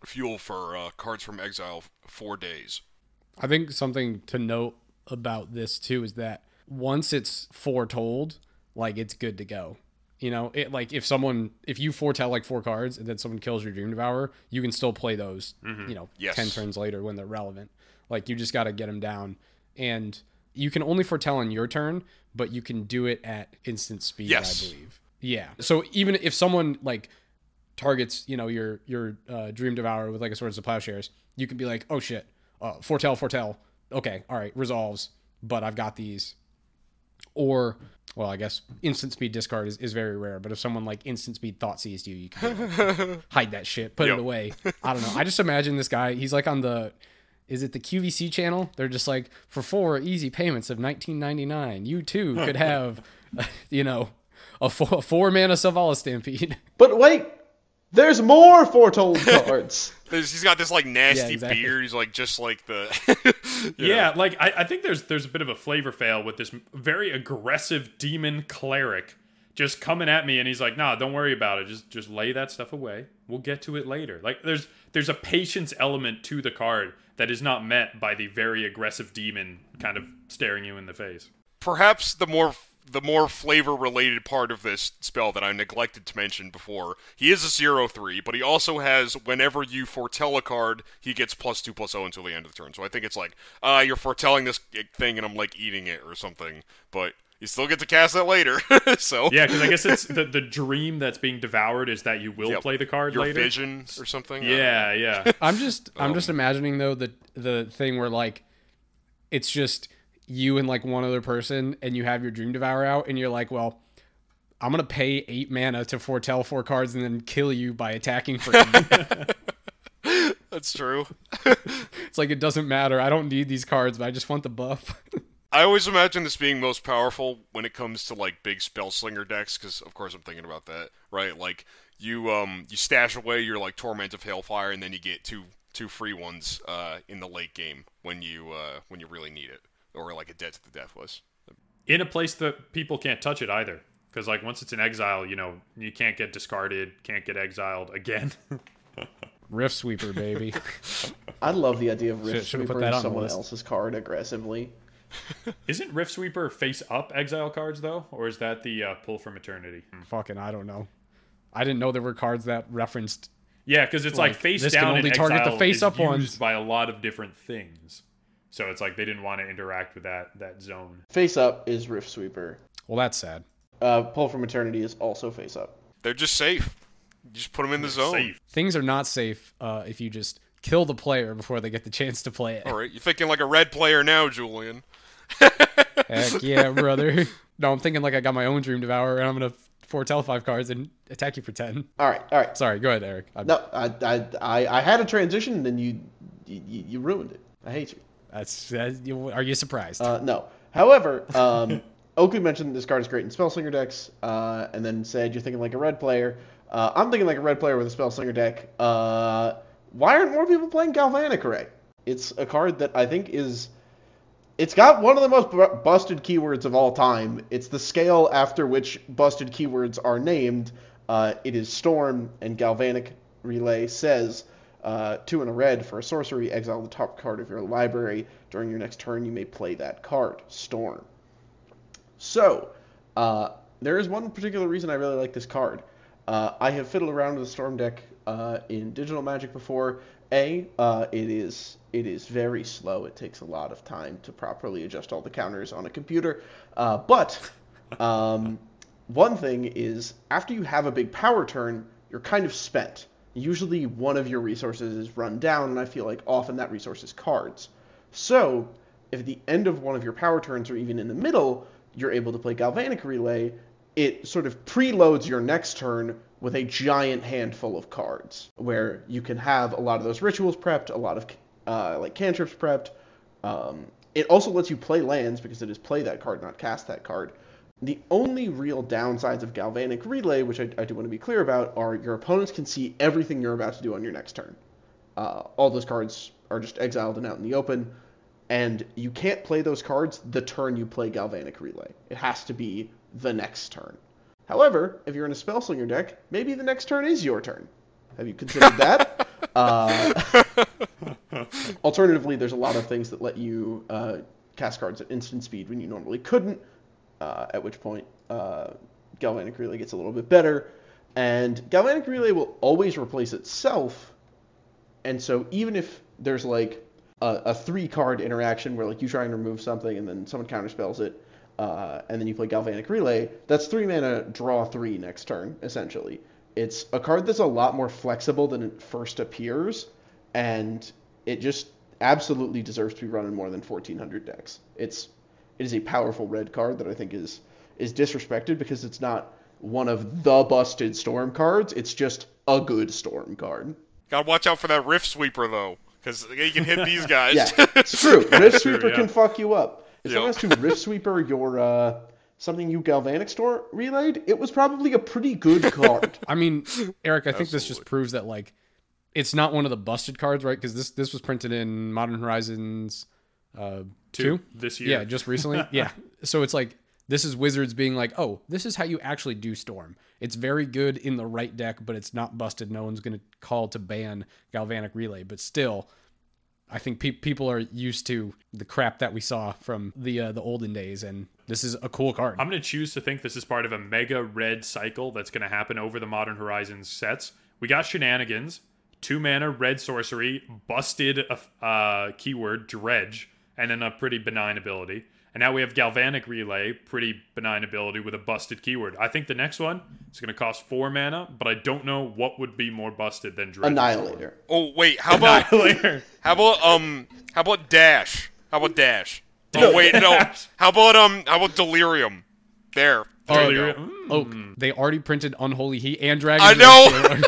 fuel for uh, cards from exile for days. I think something to note about this too is that once it's foretold, like it's good to go. You know, it like if someone if you foretell like four cards and then someone kills your Dream Devourer, you can still play those. You know, Yes. ten turns later when they're relevant. Like you just got to get them down, and you can only foretell on your turn, but you can do it at instant speed. Yes. I believe. Yeah. So even if someone like targets, you know, your your uh, Dream Devourer with like a Swords of Plowshares, you can be like, oh shit, uh, foretell, foretell. Okay, all right, resolves, but I've got these. Or, well, I guess instant speed discard is, is very rare, but if someone like instant speed thought seized you, you can like, hide that shit, put Yep. it away. I don't know. I just imagine this guy, he's like on the. Is it the QVC channel? They're just like for four easy payments of 19.99, you too could have, you know, a four, four mana Selvala Stampede. But wait, there's more foretold cards. He's got this like nasty exactly. beard. He's like just like the you know. Yeah, like I, I think there's there's a bit of a flavor fail with this very aggressive demon cleric just coming at me, and he's like, "Nah, don't worry about it. Just just lay that stuff away. We'll get to it later." Like there's there's a patience element to the card that is not met by the very aggressive demon kind of staring you in the face. perhaps the more the more flavor related part of this spell that I neglected to mention before. He is a zero three, but he also has whenever you foretell a card, he gets plus two plus zero until the end of the turn. So I think it's like, uh, you're foretelling this thing and I'm like eating it or something, but you still get to cast that later. so Yeah, because I guess it's the the dream that's being devoured is that you will Yep. play the card your later. vision or something. Yeah, yeah. I'm just I'm just imagining though the the thing where like it's just you and like one other person and you have your dream devour out and you're like, well, I'm gonna pay eight mana to foretell four cards and then kill you by attacking for eight. that's true. it's like it doesn't matter. I don't need these cards, but I just want the buff. I always imagine this being most powerful when it comes to like big spell slinger decks, because of course I'm thinking about that, right? Like you um you stash away your like torment of hailfire, and then you get two two free ones uh in the late game when you uh when you really need it, or like a Debt to the Deathless. in a place that people can't touch it either. Because like once it's in exile, you know you can't get discarded, can't get exiled again. Rift sweeper, baby. I love the idea of Rift Should- should've put Sweeper that in on someone else's card aggressively. Isn't Rift Sweeper face up exile cards though, or is that the uh, pull from eternity? Fucking I don't know. I didn't know there were cards that referenced Yeah, because it's like, Like, face this can down only target the exile face is up used ones. by a lot of different things. So it's like they didn't want to interact with that that zone. Face up is Rift Sweeper. Well, that's sad. Uh, Pull from Eternity is also face up. They're just safe. You just put them in the zone. Safe. Things are not safe uh, if you just kill the player before they get the chance to play it. All right, you're thinking like a red player now, Julian. Heck yeah, brother. No, I'm thinking like I got my own Dream Devourer and I'm gonna foretell five cards and attack you for ten. All right, all right. Sorry, go ahead, Eric. I, No, I, I, I, I had a transition and then you, you, you ruined it. I hate you. That's, you- are you surprised? Uh, no. However, um, Oakley mentioned this card is great in Spellslinger decks, uh, and then said you're thinking like a red player. Uh, I'm thinking like a red player with a Spellslinger deck. Uh, why aren't more people playing Galvanic Relay? It's a card that I think is. It's got one of the most bu- busted keywords of all time. It's the scale after which busted keywords are named. Uh, it is Storm, and Galvanic Relay says uh, two in a red for a sorcery, exile the top card of your library. During your next turn, you may play that card, Storm. So, Uh, there is one particular reason I really like this card. Uh, I have fiddled around with the Storm deck uh, in Digital Magic before. A, uh, it is it is very slow. It takes a lot of time to properly adjust all the counters on a computer. Uh, but um, one thing is, after you have a big power turn, you're kind of spent. Usually, one of your resources is run down, and I feel like often that resource is cards. So, if at the end of one of your power turns, or even in the middle, you're able to play Galvanic Relay, it sort of preloads your next turn with a giant handful of cards, where you can have a lot of those rituals prepped, a lot of uh, like cantrips prepped. Um, it also lets you play lands because it is play that card, not cast that card. The only real downsides of Galvanic Relay, which I, I do want to be clear about, are your opponents can see everything you're about to do on your next turn. Uh, all those cards are just exiled and out in the open, and you can't play those cards the turn you play Galvanic Relay. It has to be the next turn. However, if you're in a Spellslinger deck, maybe the next turn is your turn. Have you considered that? uh, alternatively, there's a lot of things that let you uh, cast cards at instant speed when you normally couldn't, uh, at which point uh, Galvanic Relay gets a little bit better. And Galvanic Relay will always replace itself. And so even if there's like a, a three card interaction where like you try and remove something and then someone counterspells it, uh, and then you play Galvanic Relay, that's three mana, draw three next turn, essentially. It's a card that's a lot more flexible than it first appears, and it just absolutely deserves to be run in more than 1400 decks. It's it is a powerful red card that I think is is disrespected because it's not one of the busted storm cards. It's just a good storm card. Gotta watch out for that Rift Sweeper though, because you can hit these guys. Yeah, it's true. Rift True, Sweeper yeah. can fuck you up. If Yep. someone has to Rift Sweeper your uh, something you Galvanic store relayed, it was probably a pretty good card. I mean, Eric, I think this just proves that like it's not one of the busted cards, right? Because this this was printed in Modern Horizons uh, two. this year. Yeah, just recently. yeah. So it's like this is Wizards being like, oh, this is how you actually do Storm. It's very good in the right deck, but it's not busted. No one's gonna call to ban Galvanic Relay, but still. I think pe- people are used to the crap that we saw from the uh, the olden days, and this is a cool card. I'm going to choose to think this is part of a mega red cycle that's going to happen over the Modern Horizons sets. We got shenanigans, two mana red sorcery, busted a uh, keyword dredge, and then a pretty benign ability. And now we have galvanic relay, pretty benign ability with a busted keyword. I think the next one is going to cost four mana, but I don't know what would be more busted than dredge. Annihilator. Oh wait, how about Annihilator. how about um how about Dash? How about Dash? Oh wait, no. How about um how about Delirium? There. There you go. Mm. Oak. They already printed Unholy Heat and Dragon. I know.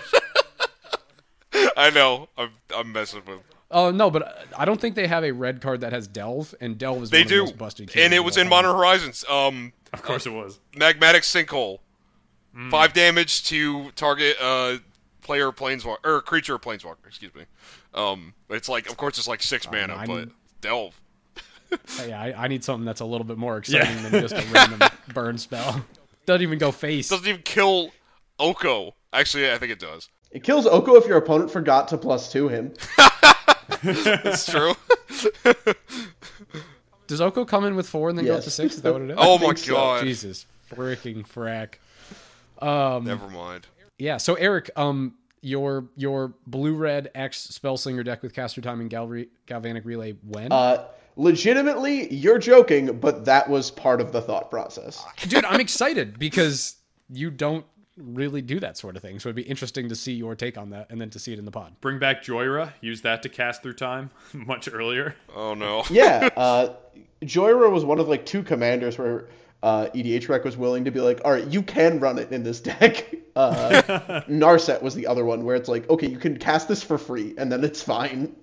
I know. I'm I'm messing with. Oh no, but I don't think they have a red card that has Delve, and Delve is They one of the do, most busted. and it was in. Modern Horizons. Um, Of course it was. magmatic sinkhole. Five damage to target uh player planeswalker or creature planeswalker. Excuse me. Um, it's like of course it's like six mana, I but need- delve. Yeah, I, I need something that's a little bit more exciting than just a random burn spell. Doesn't even go face. Doesn't even kill Oko. Actually, I think it does. It kills Oko if your opponent forgot to plus two him. It's true. Does Oko come in with four and then go up to six? Is that what it is? oh my think so. god. Jesus, freaking frack. Um, Never mind. yeah. So Eric, um, your your blue red X Spellslinger deck with Caster Time and Galry, Galvanic Relay when? Uh, legitimately, you're joking, but that was part of the thought process. Dude, I'm excited because you don't really do that sort of thing. So it'd be interesting to see your take on that and then to see it in the pod. Bring back Jhoira. Use that to cast through time much earlier. Oh no. Yeah, uh, Jhoira was one of like two commanders where uh, EDH Rec was willing to be like, all right, you can run it in this deck. Uh, Narset was the other one where it's like, okay, you can cast this for free, and then it's fine.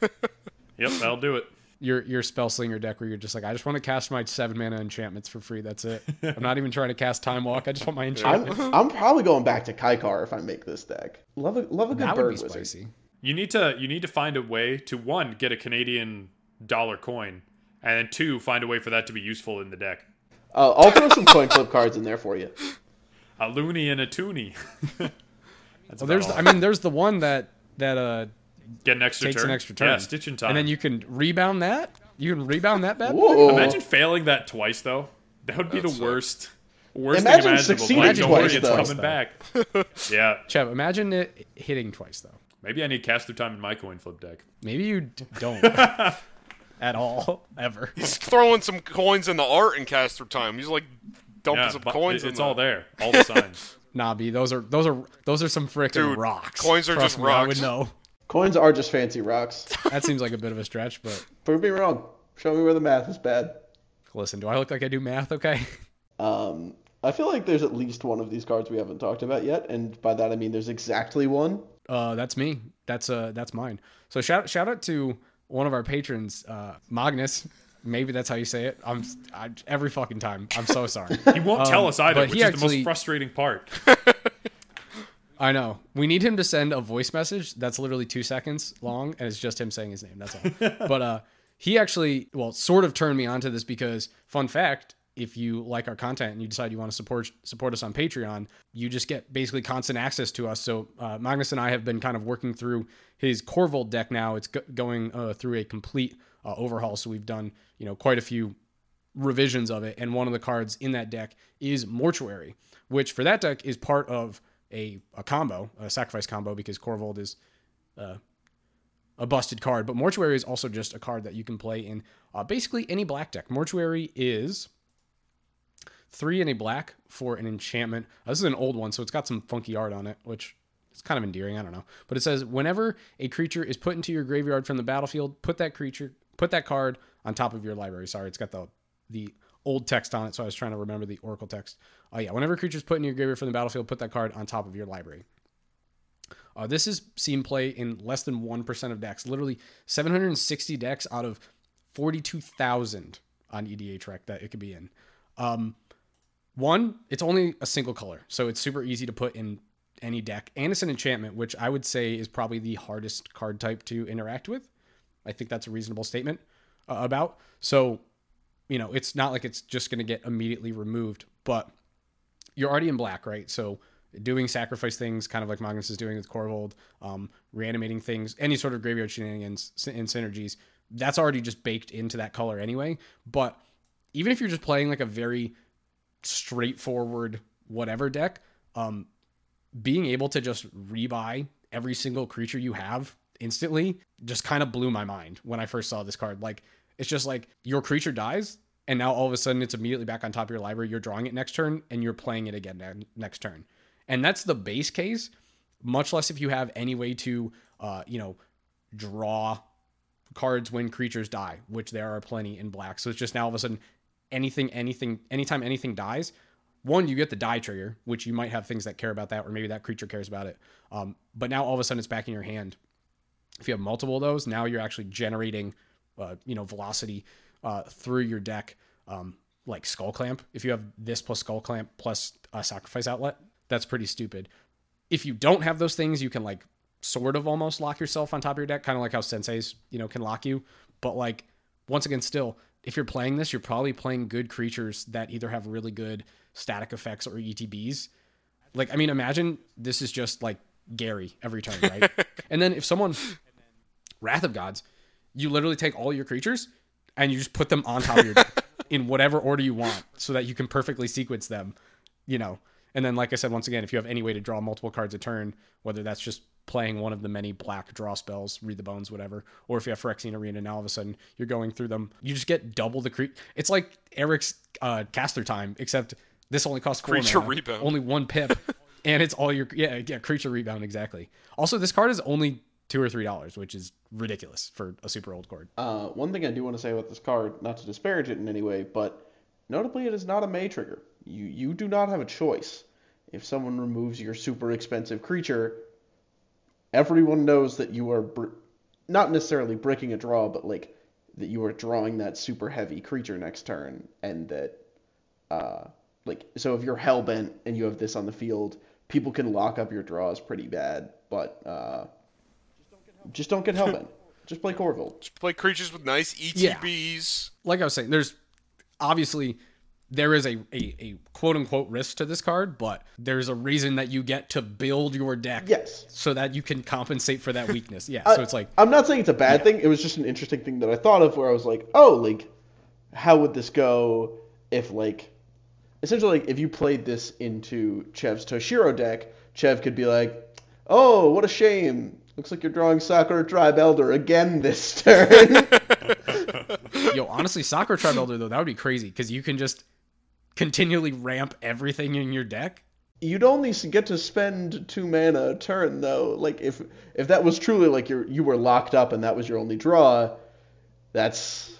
Yep, that'll do it. Your your Spellslinger deck where you're just like, I just want to cast my seven mana enchantments for free. That's it. I'm not even trying to cast Time Walk. I just want my enchantment. I'm, I'm probably going back to Kykar if I make this deck. Love a love a good That bird would be wizard. spicy. You need to you need to find a way to one get a Canadian dollar coin, and then two find a way for that to be useful in the deck. Uh, I'll throw some coin flip cards in there for you. A loony and a toonie. That's Well, there's about I mean, there's the one that that uh Get an extra takes turn. an extra turn. Yeah, stitch in time. And then you can rebound that. You can rebound that bad boy. Whoa. imagine failing that twice though. That would be That the sucks. worst. Worst Imagine thing imaginable. succeeding Like, don't worry, twice, it's though. coming back. yeah, Chev, imagine it hitting twice though. maybe I need cast through time in my coin flip deck. Maybe you d- don't at all ever. He's throwing some coins in the art and caster time. He's like dumping Yeah, some but coins. it- in it's the- all there, all the signs. Nah, B, those are those are those are some freaking Dude, rocks. coins are Trust just me, I would rocks. know. Coins are just fancy rocks. That seems like a bit of a stretch, but Prove me wrong. Show me where the math is bad. listen, do I look like I do math? Okay. Um, I feel like there's at least one of these cards we haven't talked about yet, and by that I mean there's exactly one. Uh, that's me. That's uh, that's mine. So shout shout out to one of our patrons, uh, Magnus. Maybe that's how you say it. I'm I, every fucking time. I'm so sorry. He won't tell Um, us either, which he is the most frustrating part. I know. We need him to send a voice message that's literally two seconds long, and it's just him saying his name. That's all. but uh, he actually, well, sort of turned me onto this because, fun fact, if you like our content and you decide you want to support support us on Patreon, you just get basically constant access to us. So uh, Magnus and I have been kind of working through his Korvold deck now. It's go- going uh, through a complete uh, overhaul. So we've done you know quite a few revisions of it, and one of the cards in that deck is Mortuary, which for that deck is part of a, a combo, a sacrifice combo, because Korvold is uh, a busted card. But Mortuary is also just a card that you can play in uh, basically any black deck. Mortuary is three in a black for an enchantment. Uh, this is an old one, so it's got some funky art on it, which is kind of endearing. I don't know, but it says whenever a creature is put into your graveyard from the battlefield, put that creature, put that card on top of your library. Sorry, it's got the the old text on it, so I was trying to remember the Oracle text. Oh yeah, whenever a creature is put in your graveyard from the battlefield, put that card on top of your library. Uh, this is seen play in less than 1% of decks. Literally 760 decks out of 42,000 on EDH Rec that it could be in. Um, one, it's only a single color, so it's super easy to put in any deck. And it's an enchantment, which I would say is probably the hardest card type to interact with. I think that's a reasonable statement uh, about. So, you know, it's not like it's just going to get immediately removed, but you're already in black, right? So doing sacrifice things, kind of like Magnus is doing with Korvold, um, reanimating things, any sort of graveyard shenanigans and synergies, that's already just baked into that color anyway. But even if you're just playing like a very straightforward whatever deck, um, being able to just rebuy every single creature you have instantly just kind of blew my mind when I first saw this card. Like it's just like your creature dies and now all of a sudden it's immediately back on top of your library. You're drawing it next turn and you're playing it again next turn. And that's the base case, much less if you have any way to uh, you know, draw cards when creatures die, which there are plenty in black. So it's just now all of a sudden anything anything anytime anything dies, one, you get the die trigger, which you might have things that care about that, or maybe that creature cares about it. Um, but now all of a sudden it's back in your hand. If you have multiple of those, now you're actually generating, uh, you know, velocity uh, through your deck, um, like Skull Clamp. If you have this plus Skull Clamp plus a Sacrifice Outlet, that's pretty stupid. If you don't have those things, you can like sort of almost lock yourself on top of your deck, kind of like how Sensei's, you know, can lock you. But like, once again, still, if you're playing this, you're probably playing good creatures that either have really good static effects or ETBs. Like, I mean, imagine this is just like Gary every turn, right? and then if someone Wrath of Gods, you literally take all your creatures and you just put them on top of your deck in whatever order you want so that you can perfectly sequence them, you know. And then, like I said, once again, if you have any way to draw multiple cards a turn, whether that's just playing one of the many black draw spells, read the bones, whatever, or if you have Phyrexian Arena, now all of a sudden you're going through them, you just get double the cre It's like Eric's uh, caster time, except this only costs Creature mana, rebound. only one pip, and it's all your yeah yeah creature rebound exactly. Also, this card is only two or three dollars, which is ridiculous for a super old card. Uh, one thing I do want to say about this card, not to disparage it in any way, but notably it is not a May trigger. You you do not have a choice. If someone removes your super expensive creature, everyone knows that you are br- not necessarily breaking a draw, but like that you are drawing that super heavy creature next turn, and that uh, like so if you're hellbent and you have this on the field, people can lock up your draws pretty bad, but uh, just don't get hellbent. just play Korvold. Just play creatures with nice Yeah. ETBs. like I was saying, there's obviously there is a, a, a quote unquote risk to this card, but there's a reason that you get to build your deck Yes. so that you can compensate for that weakness. Yeah. I- so it's like I'm not saying it's a bad thing. It was just an interesting thing that I thought of where I was like, oh, like, how would this go if like essentially like if you played this into Chev's Toshiro deck, Chev could be like, "Oh, what a shame! Looks like you're drawing Sakura Tribe Elder again this turn." Yo, honestly, Sakura Tribe Elder though that would be crazy because you can just continually ramp everything in your deck. You'd only get to spend two mana a turn though. Like if if that was truly like you you were locked up and that was your only draw, that's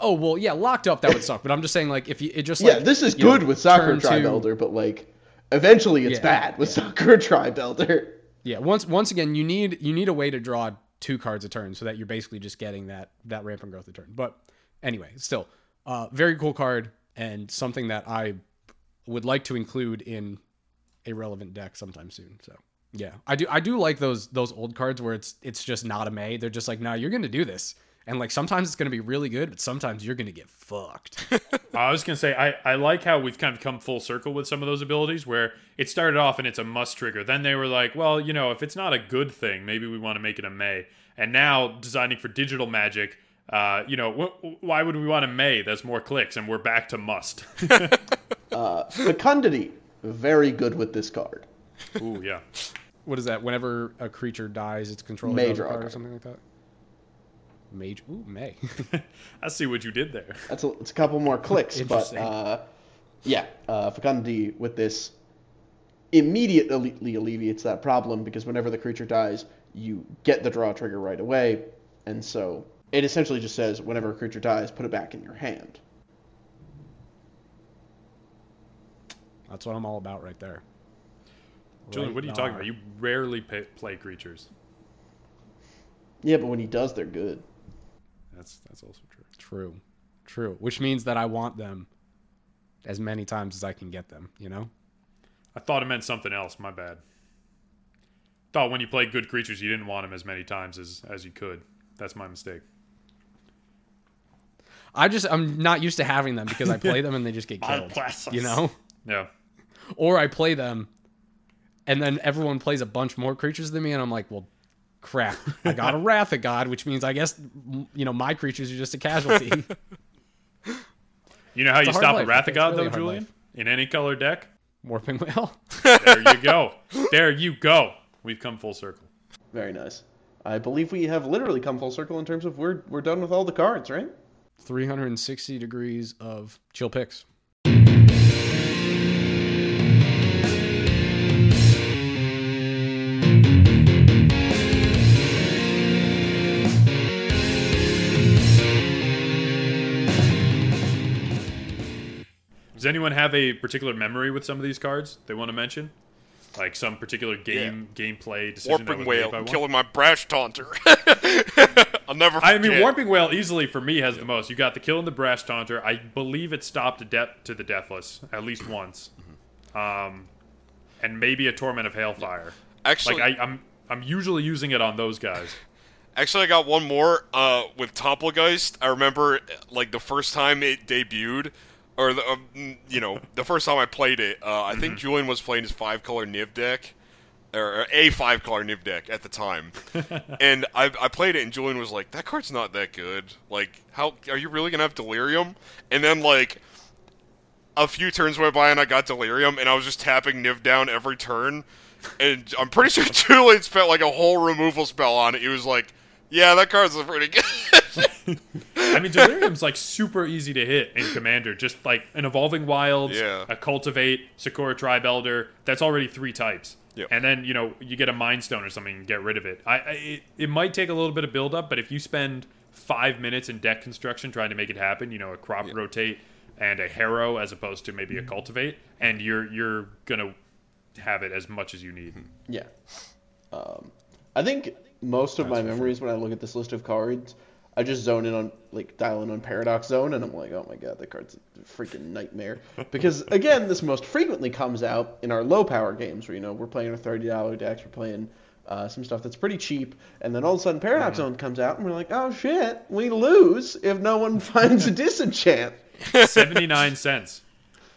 Oh well, yeah, locked up that would suck. But I'm just saying, like, if you it just yeah. like, This is you know, good with Sakura turn Tribe Elder, but like eventually it's Yeah, bad with Sakura Tribe Elder. Yeah, once once again, you need you need a way to draw two cards a turn so that you're basically just getting that that ramp and growth a turn. But anyway, still, uh, very cool card and something that I would like to include in a relevant deck sometime soon. So yeah, I do I do like those those old cards where it's it's just not a May. They're just like, no, you're gonna do this. And like sometimes it's gonna be really good, but sometimes you're gonna get fucked. I was gonna say I, I like how we've kind of come full circle with some of those abilities where it started off and it's a must trigger. Then they were like, well, you know, if it's not a good thing, maybe we want to make it a May. And now designing for digital magic, uh, you know, wh- why would we want a May? That's more clicks, and we're back to must. Fecundity, very good with this card. Ooh, yeah. what is that? Whenever a creature dies, it's controlled May by a draw a card or something like that. Mage, ooh, May. I see what you did there. That's a, it's a couple more clicks, but uh, yeah, uh, fecundity with this immediately alleviates that problem because whenever the creature dies, you get the draw trigger right away, and so it essentially just says whenever a creature dies, put it back in your hand. That's what I'm all about right there. Julian, Right what are you talking about? You rarely pay, play creatures. Yeah, but when he does, they're good. That's that's also true. True. True. Which means that I want them as many times as I can get them, you know? I thought it meant something else. My bad. Thought when you played good creatures, you didn't want them as many times as as you could. That's my mistake. I just I'm not used to having them because I play them and they just get killed. You know? Yeah. Or I play them and then everyone plays a bunch more creatures than me and I'm like, well crap. I got a Wrath of God, which means I guess you know, my creatures are just a casualty. You know how you a stop life. a Wrath of God really though, Julian? life. In any color deck? Warping Wail. There you go. there you go. We've come full circle. Very nice. I believe we have literally come full circle in terms of we're we're done with all the cards, right? 360 degrees of chill picks. Does anyone have a particular memory with some of these cards they want to mention? Like some particular game gameplay decision Warping Wail, killing my brash taunter. I'll never. I mean. Warping Wail easily for me has the most. You got the kill and the brash taunter. I believe it stopped a Debt to the Deathless at least once, um, and maybe a torment of hailfire. Actually, Like I, I'm, I'm usually using it on those guys. Actually, I got one more uh, with Topplegeist. I remember, like, the first time it debuted, or, the, um, you know, the first time I played it, uh, I think Julian was playing his five color Niv deck, or, a five color Niv deck at the time. and I, I played it, and Julian was like, that card's not that good. Like, how are you really going to have Delirium? And then, like, a few turns went by, and I got Delirium, and I was just tapping Niv down every turn. And I'm pretty sure Julian spent like a whole removal spell on it. He was like, "Yeah, that card's pretty good." I mean, Delirium's like super easy to hit in Commander. Just like an Evolving Wilds, Yeah. a Cultivate, Sakura Tribe Elder. That's already three types. Yep. And then you know you get a Mind Stone or something and get rid of it. I, I it, it might take a little bit of build up, but if you spend five minutes in deck construction trying to make it happen, you know, a crop rotate and a Harrow as opposed to maybe a Cultivate, and you're you're gonna have it as much as you need. Yeah. Um, I think most of my memories when I look at this list of cards, I just zone in on like dial in on Paradox Zone, and I'm like, oh my god, that card's a freaking nightmare. because again, this most frequently comes out in our low power games, where you know we're playing our thirty dollar decks, we're playing uh, some stuff that's pretty cheap, and then all of a sudden Paradox Zone comes out, and we're like, oh shit, we lose if no one finds a disenchant. 79 cents.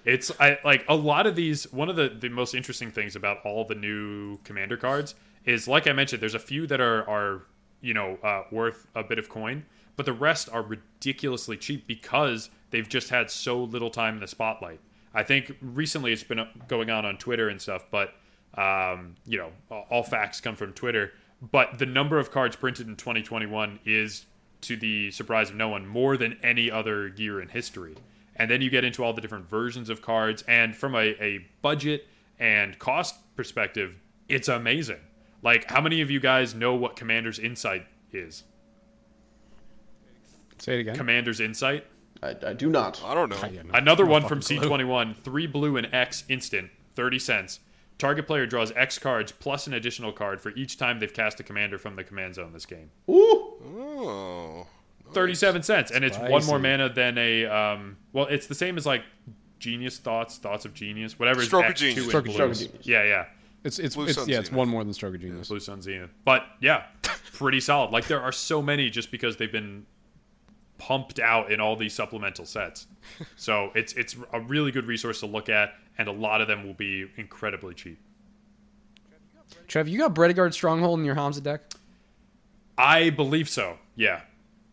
It's I like a lot of these one of the the most interesting things about all the new commander cards is like I mentioned there's a few that are are you know uh, worth a bit of coin, but the rest are ridiculously cheap because they've just had so little time in the spotlight. I think recently it's been going on on Twitter and stuff, but um, you know, all facts come from Twitter. But the number of cards printed in 2021 is, to the surprise of no one, more than any other year in history. And then you get into all the different versions of cards, and from a, a budget and cost perspective, it's amazing. Like, how many of you guys know what Commander's Insight is? Say it again. Commander's Insight? I, I do not. I don't know. I don't know. Another No one from clue. C21, three blue and X instant, 30 cents. Target player draws X cards plus an additional card for each time they've cast a commander from the command zone this game. Ooh. Oh. 37 cents. And it's one more mana than a. Um, well, it's the same as like Genius Thoughts, Thoughts of Genius, whatever is Stroke of Genius. in Stroke of blue. Stroke of Genius. Yeah, yeah. It's it's, Blue it's Sun yeah, it's one more than Stroke of Genius. Blue Sun Zenith. But yeah, pretty solid. Like there are so many just because they've been pumped out in all these supplemental sets. So it's it's a really good resource to look at, and a lot of them will be incredibly cheap. Trev, you got Bretagard Stronghold in your Hamza deck? I believe so. Yeah.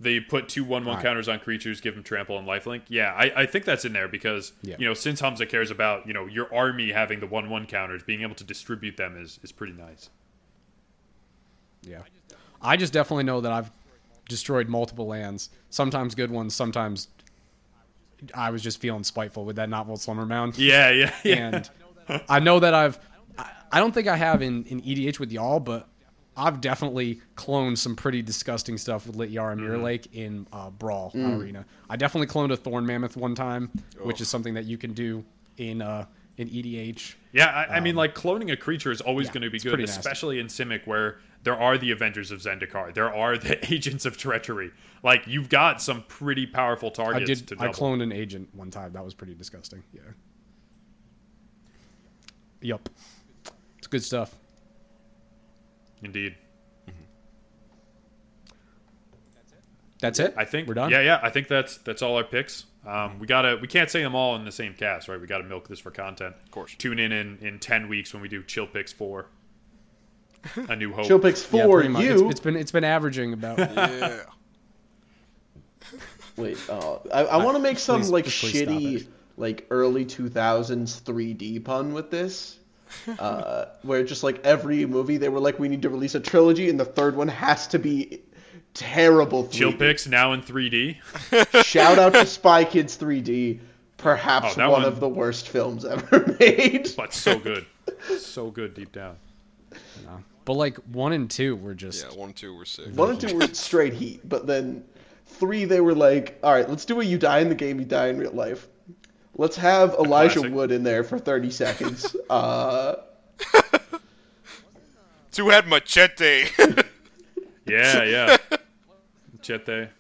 They put two one one counters on creatures, give them trample and lifelink. Yeah, I, I think that's in there because Yeah. you know since Hamza cares about you know your army having the one one counters, being able to distribute them is is pretty nice. Yeah. I just definitely know that I've destroyed multiple lands. Sometimes good ones, sometimes I was just feeling spiteful with that Gnottvold Slumbermound. Yeah, yeah, yeah. And I know that I've I, I don't think I have in, in EDH with y'all, but I've definitely cloned some pretty disgusting stuff with Littjara Mirrorlake in uh, Brawl Arena. I definitely cloned a Thorn Mammoth one time, which is something that you can do in uh, in EDH. Yeah, I, I mean, like cloning a creature is always Um, yeah, going to be good, nasty. especially in Simic, where there are the Avengers of Zendikar, there are the Agents of Treachery. Like you've got some pretty powerful targets. I did. I cloned an agent one time. That was pretty disgusting. Yeah. Yup. It's good stuff. Indeed, That's it. I think we're done. Yeah, yeah, I think that's that's all our picks. Um, we gotta we can't say them all in the same cast, right? We gotta milk this for content. Of course. Tune in in, in ten weeks when we do Chill Picks four. A New Hope. Chill picks Yeah, for pretty much. you. It's, it's been it's been averaging about. Yeah. Wait, uh, I, I want to make some please- like please shitty like early 2000s 3D pun with this. Uh, where just like every movie they were like we need to release a trilogy and the third one has to be terrible 3D. Chill Picks now in 3D. Shout out to Spy Kids 3D, perhaps Oh, that one, one- of the worst films ever made. but so good, so good deep down. No. But like one and two were just. Yeah, one and two were sick. One and two were straight heat, but then three they were like, all right, let's do a you die in the game, you die in real life. Let's have Elijah classic. Wood in there for 30 seconds. uh, Two had machete. Yeah, yeah. Chete.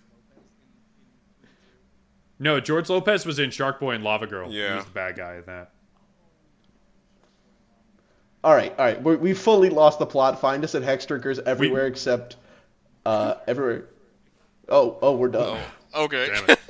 No, George Lopez was in Shark Boy and Lava Girl. Yeah. he was the bad guy in that. all right, all right, we're, we fully lost the plot. Find us at Hexdrinkers everywhere except uh, everywhere. Oh, oh, we're done. Oh, okay. Damn it.